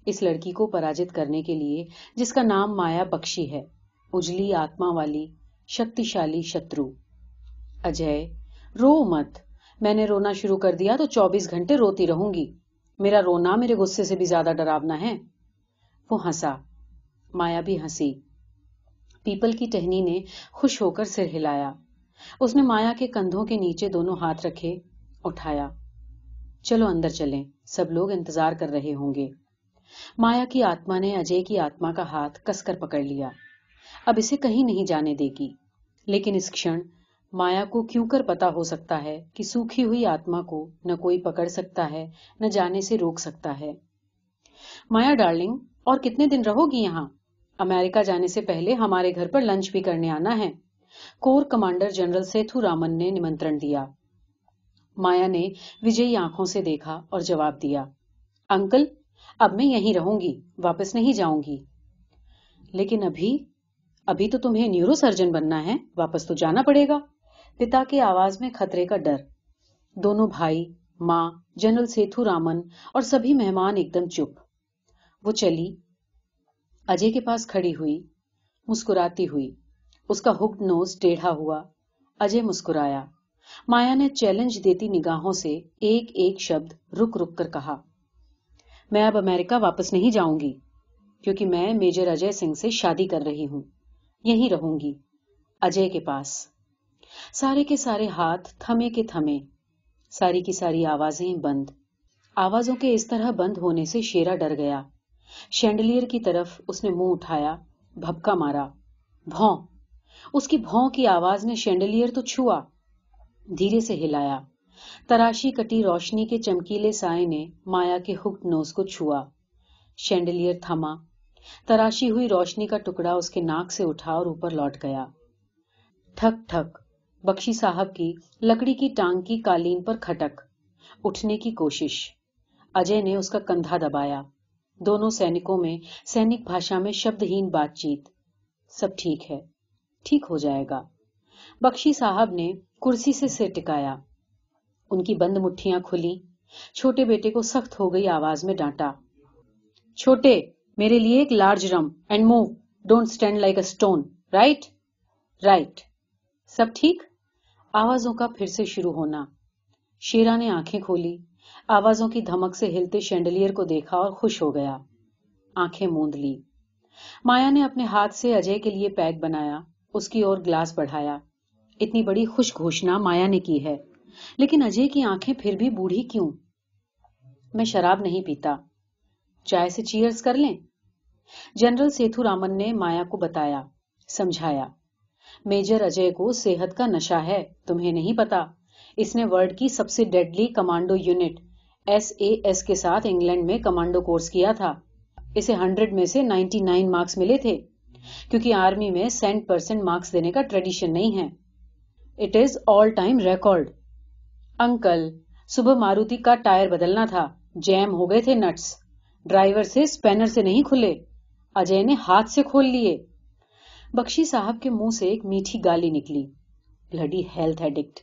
اس لڑکی کو پراجت کرنے کے لیے، جس کا نام مایا بخشی ہے، اجلی آتما والی شکتی شالی شترو۔ اجے، رو مت۔ میں نے رونا شروع کر دیا تو چوبیس گھنٹے روتی رہوں گی۔ میرا رونا میرے غصے سے بھی زیادہ ڈراونا ہے۔ وہ ہنسا۔ مایا بھی ہنسی۔ پیپل کی ٹہنی نے خوش ہو کر سر ہلایا۔ اس نے مایا کے کندھوں کے نیچے دونوں ہاتھ رکھے، اٹھایا۔ چلو اندر چلیں، سب لوگ انتظار کر رہے ہوں گے۔ مایا کی آتما نے اجے کی آتما کا ہاتھ کس کر پکڑ لیا۔ اب اسے کہیں نہیں جانے دے گی۔ لیکن اس کھڑ مایا کو کیوں کر پتا ہو سکتا ہے کہ سوکھی ہوئی آتما کو نہ کوئی پکڑ سکتا ہے، نہ جانے سے روک سکتا ہے۔ مایا ڈارلنگ، اور کتنے دن رہو گی یہاں؟ امریکہ جانے سے پہلے ہمارے گھر پر لنچ بھی کرنے آنا ہے۔ Corps commander general Sethu Raman نے نمنترن دیا۔ مایا نے وجئی آنکھوں سے دیکھا اور جواب دیا، انکل، اب میں یہیں رہوں گی، واپس نہیں جاؤں گی۔ لیکن ابھی ابھی تو تمہیں نیورو سرجن بننا ہے، واپس تو جانا پڑے گا۔ پتا کی آواز میں خطرے کا ڈر۔ دونوں بھائی، ماں، جنرل سیتھو رامن اور سبھی مہمان ایک دم چپ۔ وہ چلی، اجے کے پاس کھڑی ہوئی، مسکراتی ہوئی۔ اس کا ہک نوز ٹیڑھا ہوا، اجے مسکرایا۔ مایا نے چیلنج دیتی نگاہوں سے ایک ایک شبد رک رک کر کہا، میں اب امریکہ واپس نہیں جاؤں گی، کیونکہ میں میجر اجے سنگھ سے شادی کر رہی ہوں، یہیں رہوں گی، اجے کے پاس۔ سارے کے سارے ہاتھ تھمے کے تھمے، ساری کی ساری آوازیں بند۔ آوازوں کے اس طرح بند ہونے سے شیرا ڈر گیا۔ شینڈلیئر کی طرف اس نے منہ اٹھایا بھپکا مارا بھون اس کی بھون کی آواز نے شینڈلیئر تو چھوا۔ دھیرے سے ہلایا۔ تراشی کٹی روشنی کے چمکیلے سائے نے مایا کے ہک نوز کو چھوا۔ شینڈلیئر تھما۔ تراشی ہوئی روشنی کا ٹکڑا اس کے ناک سے اٹھا اور اوپر لوٹ گیا۔ ٹھک ٹھک۔ بخشی صاحب کی لکڑی کی ٹانگ کی کالین پر کھٹک۔ اٹھنے کی کوشش۔ اجے نے اس کا کندھا دبایا۔ دونوں سینکوں میں سینک بھاشا میں شبد ہین بات چیت۔ سب ٹھیک ہے۔ ٹھیک ہو جائے گا۔ بخشی صاحب نے کرسی سے سر ٹکایا۔ ان کی بند مٹھیاں کھلی۔ چھوٹے بیٹے کو سخت ہو گئی آواز میں ڈانٹا۔ چھوٹے، میرے لیے ایک large rum and move. Don't stand like a stone right? Right. سب ٹھیک؟ آوازوں کا پھر سے شروع ہونا۔ شیرا نے آنکھیں کھولی۔ آوازوں کی دھمک سے ہلتے شینڈلیئر کو دیکھا اور خوش ہو گیا۔ آنکھیں موند لی۔ مایا نے اپنے ہاتھ سے اجے کے لیے پیک بنایا۔ اس کی اور گلاس بڑھایا۔ اتنی بڑی خوش گھوشنا مایا نے کی ہے۔ لیکن اجے کی آنکھیں پھر بھی بوڑھی کیوں؟ میں شراب نہیں پیتا۔ چائے سے چیئرز کر لیں؟ جنرل سیتھو رامن نے مایا کو بتایا، سمجھایا۔ میجر اجے کو صحت کا نشہ ہے، تمہیں نہیں پتا۔ اس نے ورلڈ کی سب سے deadly commando unit S A S کے ساتھ انگلینڈ میں کمانڈو کورس کیا تھا۔ اسے ہنڈریڈ میں سے نائنٹی نائن مارکس ملے تھے، کیونکہ آرمی میں سینٹ پرسینٹ مارکس دینے کا ٹریڈیشن نہیں ہے۔ It is all time record uncle صبح ماروتی کا ٹائر بدلنا تھا جیم ہو گئے تھے نٹس ڈرائیور سے اسپینر سے نہیں کھلے اجے نے ہاتھ سے کھول لیے بخشی صاحب کے منہ سے ایک میٹھی گالی نکلی بلڈی ہیلتھ ایڈکٹ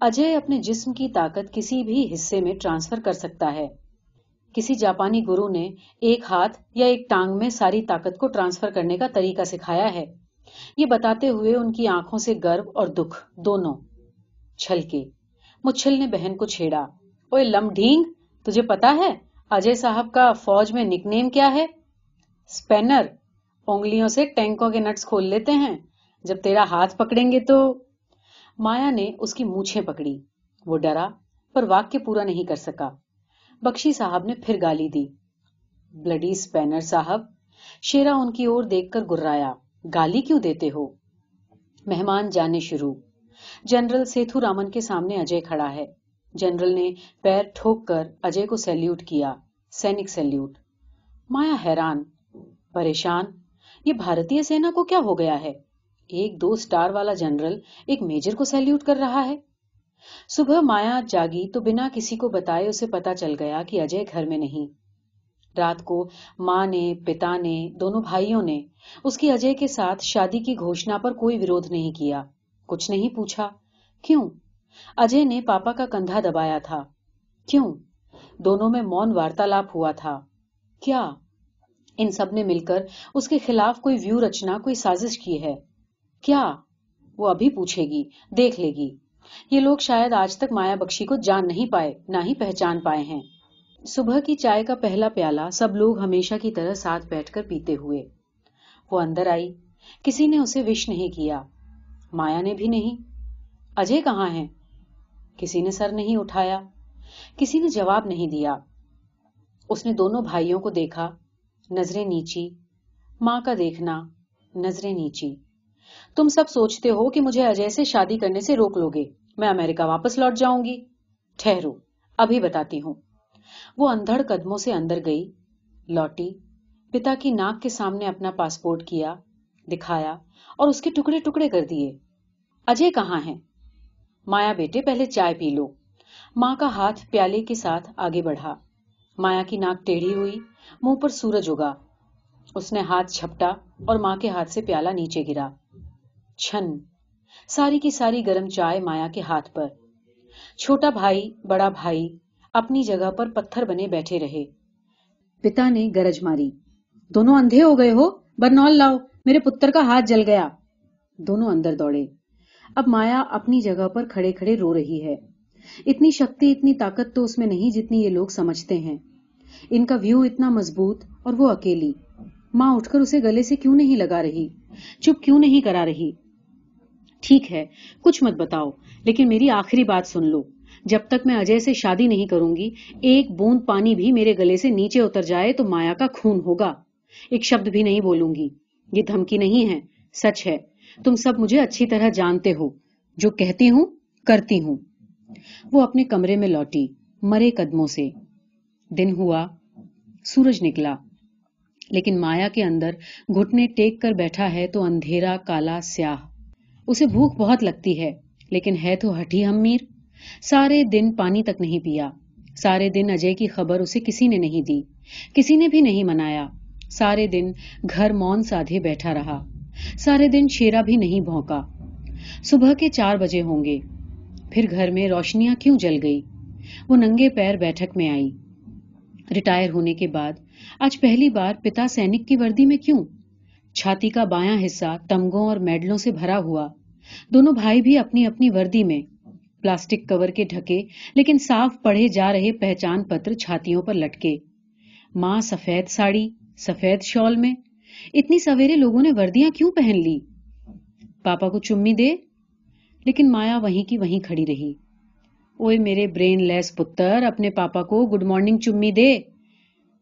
اجے اپنے جسم کی طاقت کسی بھی حصے میں ٹرانسفر کر سکتا ہے کسی جاپانی گرو نے ایک ہاتھ یا ایک ٹانگ میں ساری طاقت کو ٹرانسفر کرنے کا طریقہ سکھایا ہے یہ بتاتے ہوئے ان کی آنکھوں سے گرو اور دکھ دونوں چھل کے مچھل نے بہن کو چھیڑا۔ اوے لم ڈھینگ، تجھے پتا ہے اجے صاحب کا فوج میں نک نیم کیا ہے؟ اسپینر انگلیوں سے ٹینکوں کے نٹس کھول لیتے ہیں۔ جب تیرا ہاتھ پکڑیں گے تو؟ مایا نے اس کی مونچھیں پکڑی۔ وہ ڈرا، پر واقع پورا نہیں کر سکا۔ بخشی صاحب نے پھر گالی دی۔ بلڈی اسپینر صاحب شیرا ان کی اور دیکھ کر گرایا گالی کیوں دیتے ہو؟ مہمان جانے شروع۔ جنرل سیتھو رامن کے سامنے اجے کھڑا ہے۔ جنرل نے پیر ٹھوک کر اجے کو سیلیوٹ کیا۔ سینک سیلیوٹ۔ مایا حیران۔ پریشان۔ یہ بھارتی سینا کو کیا ہو گیا ہے؟ ایک دو سٹار والا جنرل ایک میجر کو سیلیوٹ کر رہا ہے؟ صبح مایا جاگی تو بنا کسی کو بتائے اسے پتا چل گیا کہ اجے گھر میں نہیں۔ رات کو ماں نے، پتا نے، دونوں بھائیوں نے اس کی اجے کے ساتھ شادی کی گھوشنا پر کوئی ورودھ نہیں کیا۔ کچھ نہیں پوچھا۔ کیوں؟ اجے نے پاپا کا کندھا دبایا تھا۔ کیوں؟ دونوں میں مون وارتالاپ ہوا تھا۔ کیا؟ ان سب نے مل کر اس کے خلاف کوئی ویو رچنا، کوئی سازش کی ہے۔ کیا؟ وہ ابھی پوچھے گی، دیکھ لے گی۔ یہ لوگ شاید آج تک مایا بخشی کو جان نہیں پائے، نہ ہی پہچان پائے ہیں۔ صبح کی چائے کا پہلا پیالہ سب لوگ ہمیشہ کی طرح ساتھ بیٹھ کر پیتے ہوئے۔ وہ اندر آئی۔ کسی نے اسے وش نہیں کیا۔ مایا نے بھی نہیں۔ اجے کہاں ہیں؟ کسی نے سر نہیں اٹھایا۔ کسی نے جواب نہیں دیا۔ اس نے دونوں بھائیوں کو دیکھا۔ نظریں نیچی۔ ماں کا دیکھنا۔ نظریں نیچی۔ تم سب سوچتے ہو کہ مجھے اجے سے شادی کرنے سے روک لو گے میں امریکہ واپس لوٹ جاؤں گی۔ ٹھہرو۔ ابھی بتاتی ہوں۔ وہ اندھڑ قدموں سے اندر گئی۔ لوٹی، پتا کی ناک کے سامنے اپنا پاسپورٹ کیا، دکھایا اور اس کے ٹکڑے ٹکڑے کر دیے۔ اجے کہاں ہیں؟ مایا بیٹے، پہلے چائے پی لو۔ ماں کا ہاتھ پیالے کے ساتھ آگے بڑھا۔ مایا کی ناک ٹیڑھی ہوئی، منہ پر سورج اگا۔ اس نے ہاتھ چھپٹا اور ماں کے ہاتھ سے پیالہ نیچے گرا۔ چھن۔ ساری کی ساری گرم چائے مایا کے ہاتھ پر۔ چھوٹا بھائی، بڑا بھائی اپنی جگہ پر پتھر بنے بیٹھے رہے۔ پتا نے گرج ماری۔ دونوں اندھے ہو گئے ہو؟ برنول لاؤ، میرے پتر کا ہاتھ جل گیا۔ دونوں اندر دوڑے۔ اب مایا اپنی جگہ پر کھڑے کھڑے رو رہی ہے۔ اتنی شکتی، اتنی طاقت تو اس میں نہیں جتنی یہ لوگ سمجھتے ہیں۔ ان کا ویو اتنا مضبوط اور وہ اکیلی۔ ماں اٹھ کر اسے گلے سے کیوں نہیں لگا رہی؟ چپ کیوں نہیں کرا رہی؟ ٹھیک ہے، کچھ مت بتاؤ، لیکن میری آخری بات سن لو۔ جب تک میں اجے سے شادی نہیں کروں گی، ایک بوند پانی بھی میرے گلے سے نیچے اتر جائے تو مایا کا خون ہوگا۔ ایک شبد بھی نہیں بولوں گی۔ یہ دھمکی نہیں ہے، سچ ہے۔ تم سب مجھے اچھی طرح جانتے ہو۔ جو کہتی ہوں، کرتی ہوں۔ وہ اپنے کمرے میں لوٹی، مرے قدموں سے۔ دن ہوا، سورج نکلا۔ لیکن مایا کے اندر گھٹنے ٹیک کر بیٹھا ہے تو اندھیرا، کالا، سیاہ۔ اسے بھوک بہت لگتی ہے، لیکن ہے تو ہٹھی ہم ہم سارے دن پانی تک نہیں پیا۔ سارے دن اجے کی خبر اسے کسی نے نہیں دی۔ کسی نے بھی نہیں منایا۔ سارے دن گھر مون سادھے بیٹھا رہا۔ سارے دن شیرا بھی نہیں بھونکا۔ صبح کے چار بجے ہوں گے۔ پھر گھر میں روشنیاں کیوں جل گئی؟ وہ ننگے پیر بیٹھک میں آئی۔ ریٹائر ہونے کے بعد، آج پہلی بار پتا سینک کی وردی میں کیوں؟ چھاتی کا بایاں حصہ تمگوں اور میڈلوں سے بھرا ہوا۔ دونوں بھائی بھی اپنی اپنی وردی میں۔ پلاسٹک کور کے ڈھکے، لیکن صاف پڑھے جا رہے پہچان پتر چھاتیوں پر لٹکے۔ ماں سفید ساڑی، سفید شال میں۔ اتنی سویرے لوگوں نے وردیاں کیوں پہن لی؟ پاپا کو چمی دے۔ لیکن مایا وہیں کی وہیں کھڑی رہی۔ اوے میرے برین لیس پتر، اپنے پاپا کو گڈ مارننگ چمی دے۔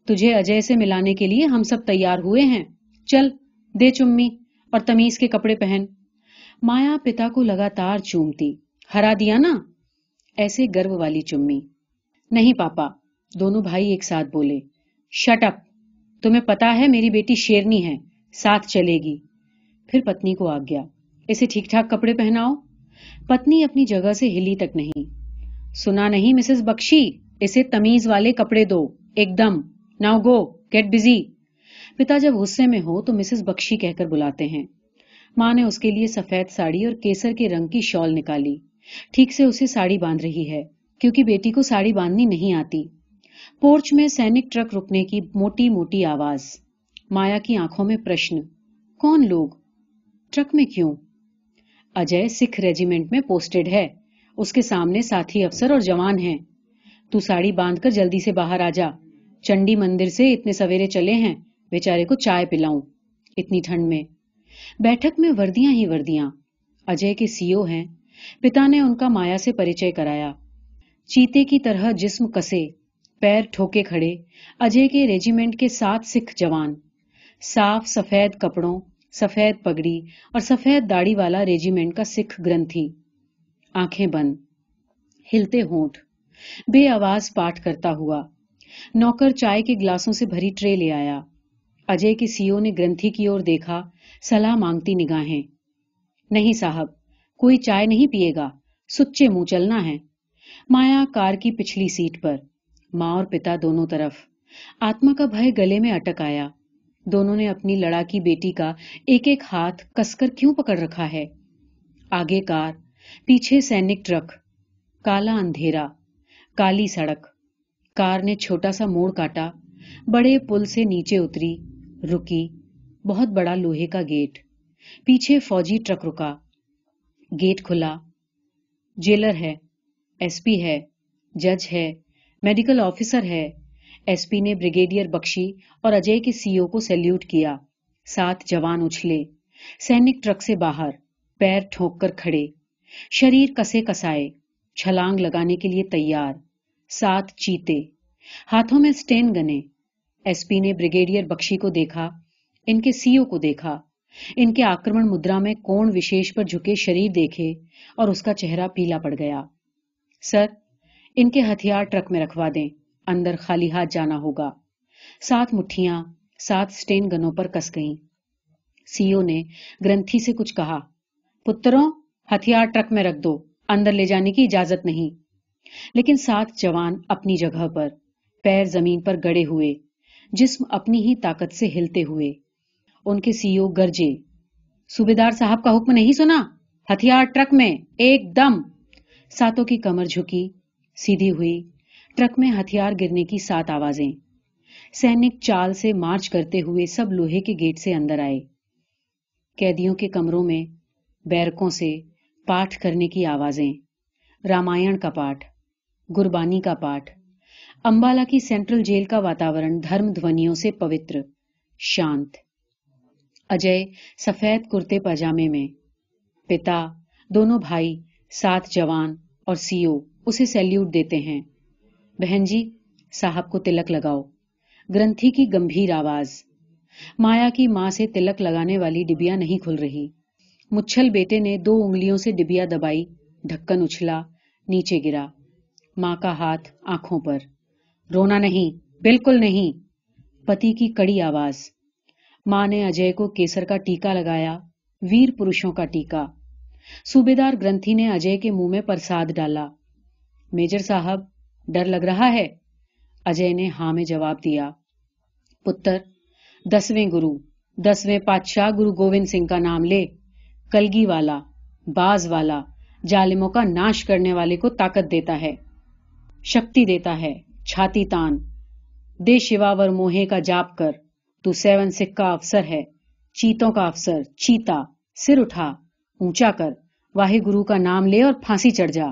تجھے اجے سے ملانے کے لیے ہم سب تیار ہوئے ہیں۔ چل، دے چمی اور تمیز کے کپڑے پہن۔ مایا پتا کو لگاتار چومتی۔ ہرا دیا نا؟ ایسے گرو والی چمی۔ نہیں پاپا، دونوں بھائی ایک ساتھ بولے۔ شٹ اپ تمہیں پتا ہے میری بیٹی شیرنی ہے، ساتھ چلے گی۔ پھر پتنی کو آگیا اسے ٹھیک ٹھاک کپڑے پہناؤ۔ پتنی اپنی جگہ سے ہلی تک نہیں۔ سنا نہیں مسز بخشی، اسے تمیز والے کپڑے دو۔ ایک دم۔ ناؤ گو گیٹ بزی پتا جب غصے میں ہو تو مسز بخشی کہہ کر بلاتے ہیں۔ ماں نے اس کے لیے سفید ساڑی اور کیسر کے رنگ کی شال نکالی۔ ٹھیک سے اسے ساڑی باندھ رہی ہے، کیونکہ بیٹی کو ساڑی باندھنی نہیں آتی۔ پورچ میں سینک ٹرک رکنے کی موٹی موٹی آواز۔ مایا کی آنکھوں میں پرشن۔ کون لوگ؟ ٹرک میں کیوں؟ اجے سکھ ریجیمنٹ میں پوسٹڈ ہے۔ اس کے سامنے ساتھی افسر اور جوان ہیں۔ تو ساڑی باندھ کر جلدی سے باہر آ جا۔ چنڈی مندر سے اتنے سویرے چلے ہیں۔ بیچارے کو چائے پلاؤں۔ اتنی ٹھنڈ میں۔ بیٹھک میں وردیاں ہی وردیاں۔ اجے کے سی او ہیں۔ پتا نے ان کا مایا سے پریچے کرایا۔ چیتے کی طرح جسم کسے، پیر ٹھوکے کھڑے، اجے کے ریجیمنٹ کے سات سکھ جوان۔ صاف سفید کپڑوں، سفید پگڑی اور سفید داڑھی والا ریجیمنٹ کا سکھ گرنتھی۔ آنکھیں بند، ہلتے ہونٹ۔ بے آواز پاٹ کرتا ہوا، نوکر چائے کے گلاسوں سے بھری ٹرے لے آیا۔ اجے کے سی او نے گرنتھی کی اور دیکھا سلاح مانگتی نگاہیں۔ نہیں صاحب کوئی چائے نہیں پیے گا، سچے منہ چلنا ہے۔ مایا کار کی پچھلی سیٹ پر، ماں اور پتا دونوں طرف۔ آتما کا بھائی گلے میں اٹک آیا۔ دونوں نے اپنی لڑا کی بیٹی کا ایک ایک ہاتھ کس کر کیوں پکڑ رکھا ہے؟ آگے کار، پیچھے سینک ٹرک۔ کالا اندھیرا، کالی سڑک۔ کار نے چھوٹا سا موڑ کاٹا، بڑے پل سے نیچے اتری، رکی۔ بہت بڑا لوہے کا گیٹ۔ پیچھے فوجی ٹرک رکا۔ گیٹ کھلا۔ جیلر ہے، ایس پی ہے، جج ہے، میڈیکل آفیسر ہے۔ ایس پی نے بریگیڈیئر بخشی اور اجے کے سی او کو سیلیوٹ کیا۔ ساتھ جوان اچھلے۔ سینک ٹرک سے باہر۔ پیر ٹھوک کر کھڑے۔ شریر کسے کسائے۔ چھلانگ لگانے کے لیے تیار۔ ساتھ چیتے۔ ہاتھوں میں سٹین گنے۔ ایس پی نے بریگیڈیئر بخشی کو دیکھا۔ ان کے سی او کو دیکھا۔ ان کے آکرمن مدرا میں کون وشیش پر جھکے شریر دیکھے اور اس کا چہرہ پیلا پڑ گیا۔ سر، ان کے ہتھیار ٹرک میں رکھوا دیں، اندر خالی ہاتھ جانا ہوگا۔ سات مٹھیاں، سات سٹین گنوں پر کس گئیں۔ سی او نے گرنتھی سے کچھ کہا، پتروں، ہتھیار ٹرک میں رکھ دو، اندر لے جانے کی اجازت نہیں۔ لیکن سات جوان اپنی جگہ پر، پیر زمین پر گڑے ہوئے، جسم اپنی ہی طاقت سے ہلتے ہوئے۔ ان کے سی او گرجے۔ صوبیدار صاحب کا حکم نہیں سنا؟ ہتھیار ٹرک میں ایک دم۔ ساتوں کی کمر جھکی، سیدھی ہوئی۔ ٹرک میں ہتھیار گرنے کی سات آوازیں۔ سینک چال سے مارچ کرتے ہوئے سب لوہے کے گیٹ سے اندر آئے۔ قیدیوں کے کمروں میں بیرکوں سے پاٹ کرنے کی آوازیں۔ رامائن کا پاٹ گربانی کا پاٹ امبالا کی سینٹرل جیل کا واتاورن دھرم دھونیوں سے پوتر، شانت۔ اجے سفید کرتے پاجامے میں۔ پتا، دونوں بھائی سات جوان اور سیو اسے سیلیوٹ دیتے ہیں۔ بہن جی صاحب کو تلک لگاؤ۔ گرنتھی کی گمبھیر آواز۔ مایا کی ماں سے تلک لگانے والی ڈبیا نہیں کھل رہی۔ مچھل بیٹے نے دو انگلیوں سے ڈبیا دبائی، ڈھکن اچھلا، نیچے گرا۔ ماں کا ہاتھ آنکھوں پر۔ رونا نہیں، بالکل نہیں۔ پتی کی کڑی آواز۔ ماں نے اجے کو کیسر کا ٹیکا لگایا، ویر پروشوں کا ٹیکا۔ صوبیدار گرنتھی نے اجے کے منہ میں پرساد ڈالا۔ میجر صاحب، ڈر لگ رہا ہے؟ اجے نے ہاں میں جواب دیا۔ پتر، دسویں گرو، دسویں پادشاہ گرو گوبند سنگھ کا نام لے۔ کلگی والا، باز والا، جالموں کا ناش کرنے والے کو طاقت دیتا ہے، شکتی دیتا ہے، چھاتی تان۔ دے شیواور موہے کا جاپ کر۔ تو سیون سکھ کا افسر ہے، چیتوں کا افسر، چیتا، سر اٹھا اونچا کر واہے گرو کا نام لے اور پھانسی چڑھ جا۔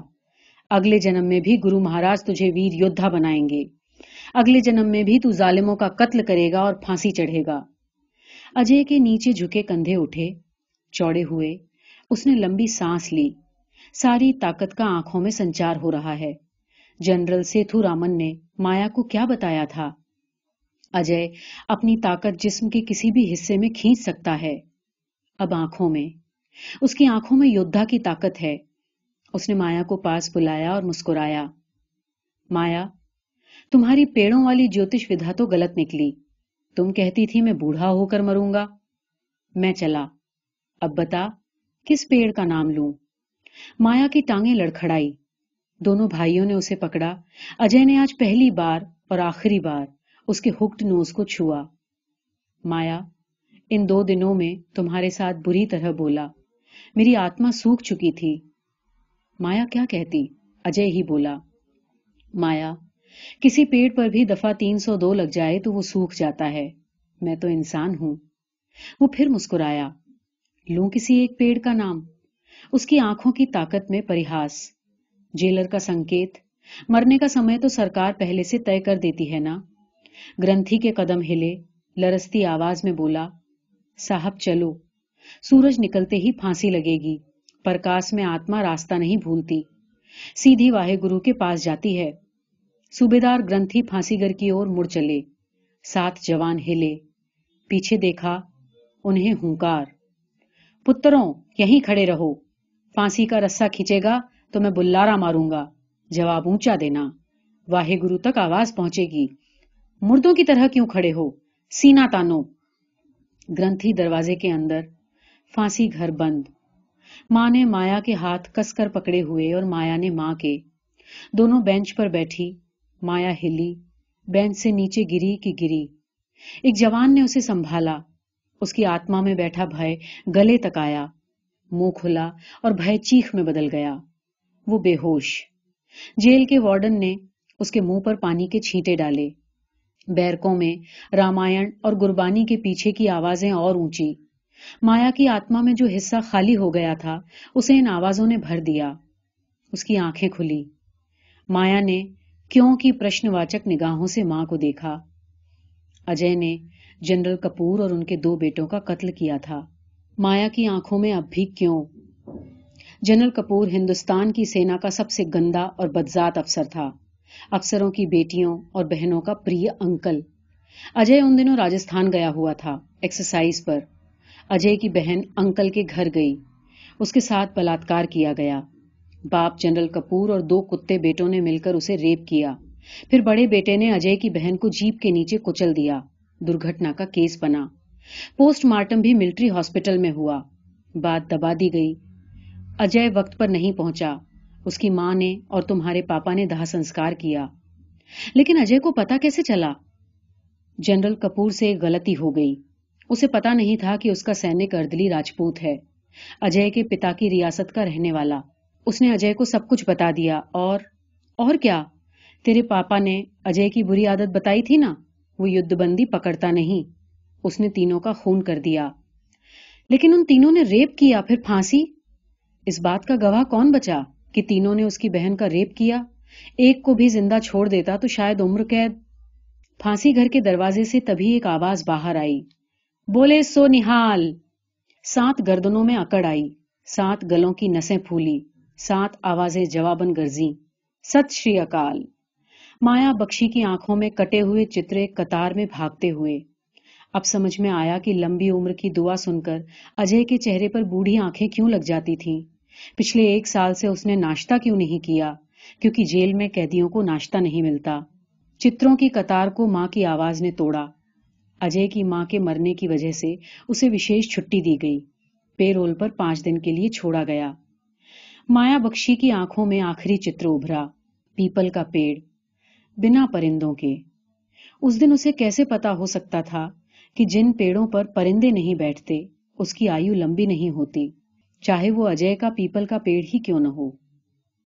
اگلے جنم میں بھی گرو مہاراج تجھے ویر یودھا بنائیں گے۔ اگلے جنم میں بھی تو ظالموں کا قتل کرے گا اور پھانسی چڑھے گا۔ اجے کے نیچے جھکے کندھے اٹھے، چوڑے ہوئے، اس نے لمبی سانس لی۔ ساری طاقت کا آنکھوں میں سنچار ہو رہا ہے۔ جنرل سیتھو رامن نے مایا کو کیا بتایا تھا؟ اجے اپنی طاقت جسم کے کسی بھی حصے میں کھینچ سکتا ہے۔ اب آنکھوں میں۔ اس کی آنکھوں میں یودھا کی طاقت ہے۔ اس نے مایا کو پاس بلایا اور مسکرایا۔ مایا، تمہاری پیڑوں والی جوتش ودھا تو غلط نکلی۔ تم کہتی تھی میں بوڑھا ہو کر مروں گا۔ میں چلا۔ اب بتا، کس پیڑ کا نام لوں؟ مایا کی ٹانگیں لڑکھڑائی۔ دونوں بھائیوں نے اسے پکڑا۔ اجے نے آج پہلی بار اور آخری بار اس کے ہکڈ نوز کو چھوا۔ مایا، ان دو دنوں میں تمہارے ساتھ بری طرح بولا۔ میری آتما سوکھ چکی تھی۔ مایا کیا کہتی؟ اجے ہی بولا۔ مایا، کسی پیڑ پر بھی دفعہ تین سو دو لگ جائے تو وہ سوکھ جاتا ہے۔ میں تو انسان ہوں۔ وہ پھر مسکرایا۔ لوں کسی ایک پیڑ کا نام؟ اس کی آنکھوں کی طاقت میں پریہاس جیلر کا سنکیت۔ مرنے کا سمے تو سرکار پہلے سے طے کر دیتی ہے نا؟ گرنتھی کے قدم ہلے لرستی آواز میں بولا، صاحب چلو۔ سورج نکلتے ہی پھانسی لگے گی۔ پرکاش میں آتما راستہ نہیں بھولتی۔ سیدھی واہے گرو کے پاس جاتی ہے۔ صوبیدار گرنتھی پھانسی گر کی اور مڑ چلے۔ سات جوان ہلے۔ پیچھے دیکھا، انہیں ہنکار پتروں، یہیں کھڑے رہو۔ پھانسی کا رسا کھینچے گا تو میں بلارا ماروں گا۔ جواب اونچا دینا۔ واہے گرو تک آواز پہنچے گی۔ مردوں کی طرح کیوں کھڑے ہو؟ سینا تانو گرنتھی دروازے کے اندر، پھانسی گھر بند۔ ماں نے مایا کے ہاتھ کس کر پکڑے ہوئے اور مایا نے ماں کے۔ دونوں بینچ پر بیٹھی، مایا ہلی، بینچ سے نیچے گری کی گری۔ ایک جوان نے اسے سنبھالا۔ اس کی آتما میں بیٹھا بھائی گلے تک آیا۔ منہ کھلا اور بھائی چیخ میں بدل گیا۔ وہ بے ہوش۔ جیل کے وارڈن نے اس کے منہ پر پانی کے چھینٹے ڈالے۔ بیرکوں میں رامائن اور گربانی کے پیچھے کی آوازیں اور اونچی۔ مایا کی آتما میں جو حصہ خالی ہو گیا تھا، اسے ان آوازوں نے بھر دیا۔ اس کی آنکھیں کھلی۔ مایا نے کیوں کی پرشن واچک نگاہوں سے ماں کو دیکھا۔ اجے نے جنرل کپور اور ان کے دو بیٹوں کا قتل کیا تھا۔ مایا کی آنکھوں میں اب بھی کیوں؟ جنرل کپور ہندوستان کی سینا کا سب سے گندا اور بدزات افسر تھا۔ افسروں کی بیٹیوں اور بہنوں کا پری انکل۔ اجے ان دنوں راجستھان گیا ہوا تھا ایکسرسائز پر۔ اجے کی بہن انکل کے گھر گئی۔ اس کے ساتھ بلاತ್کار کیا گیا۔ باپ جنرل کپور اور دو کتے بیٹوں نے مل کر اسے ریپ کیا۔ پھر بڑے بیٹے نے اجے کی بہن کو جیپ کے نیچے کچل دیا۔ درگھٹنا کا کیس بنا۔ پوسٹ مارٹم بھی ملٹری ہاسپٹل میں ہوا۔ بات دبا دی گئی۔ اجے وقت پر نہیں پہنچا۔ اس کی ماں نے اور تمہارے پاپا نے دہ سنسکار کیا۔ لیکن اجے کو پتا کیسے چلا؟ جنرل کپور سے غلطی ہو گئی۔ اسے پتا نہیں تھا کہ اس کا سینک اردلی راجپوت ہے۔ اجے کے پتا کی ریاست کا رہنے والا۔ اس نے اجے کو سب کچھ بتا دیا۔ اور؟ اور کیا؟ تیرے پاپا نے اجے کی بری عادت بتائی تھی نا؟ وہ یدھ بندی پکڑتا نہیں۔ اس نے تینوں کا خون کر دیا۔ لیکن ان تینوں نے ریپ کیا، پھر پھانسی؟ اس بات کا گواہ کون بچا؟ کہ تینوں نے اس کی بہن کا ریپ کیا، ایک کو بھی زندہ چھوڑ دیتا تو شاید عمر قید پھانسی گھر کے دروازے سے تبھی ایک آواز باہر آئی۔ بولے، سو نہال۔ سات گردنوں میں اکڑ آئی، سات گلوں کی نسیں پھولی، سات آوازیں جوابن گرزی ست شری اکال۔ مایا بخشی کی آنکھوں میں کٹے ہوئے چترے قطار میں بھاگتے ہوئے۔ اب سمجھ میں آیا کہ لمبی عمر کی دعا سن کر اجے کے چہرے پر بوڑھی آنکھیں کیوں لگ جاتی تھیں؟ پچھلے ایک سال سے اس نے ناشتہ کیوں نہیں کیا؟ کیونکہ جیل میں قیدیوں کو ناشتہ نہیں ملتا۔ چتروں کی قطار کو ماں کی آواز نے توڑا۔ اجے کی ماں کے مرنے کی وجہ سے اسے وشیش چھٹی دی گئی۔ پے رول پر پانچ دن کے لیے چھوڑا گیا۔ مایا بخشی کی آنکھوں میں آخری چتر ابھرا۔ پیپل کا پیڑ۔ بنا پرندوں کے۔ اس دن اسے کیسے پتا ہو سکتا تھا کہ جن پیڑوں پر پرندے نہیں بیٹھتے، اس کی آیو لمبی نہیں ہوتی۔ چاہے وہ اجے کا پیپل کا پیڑ ہی کیوں نہ ہو۔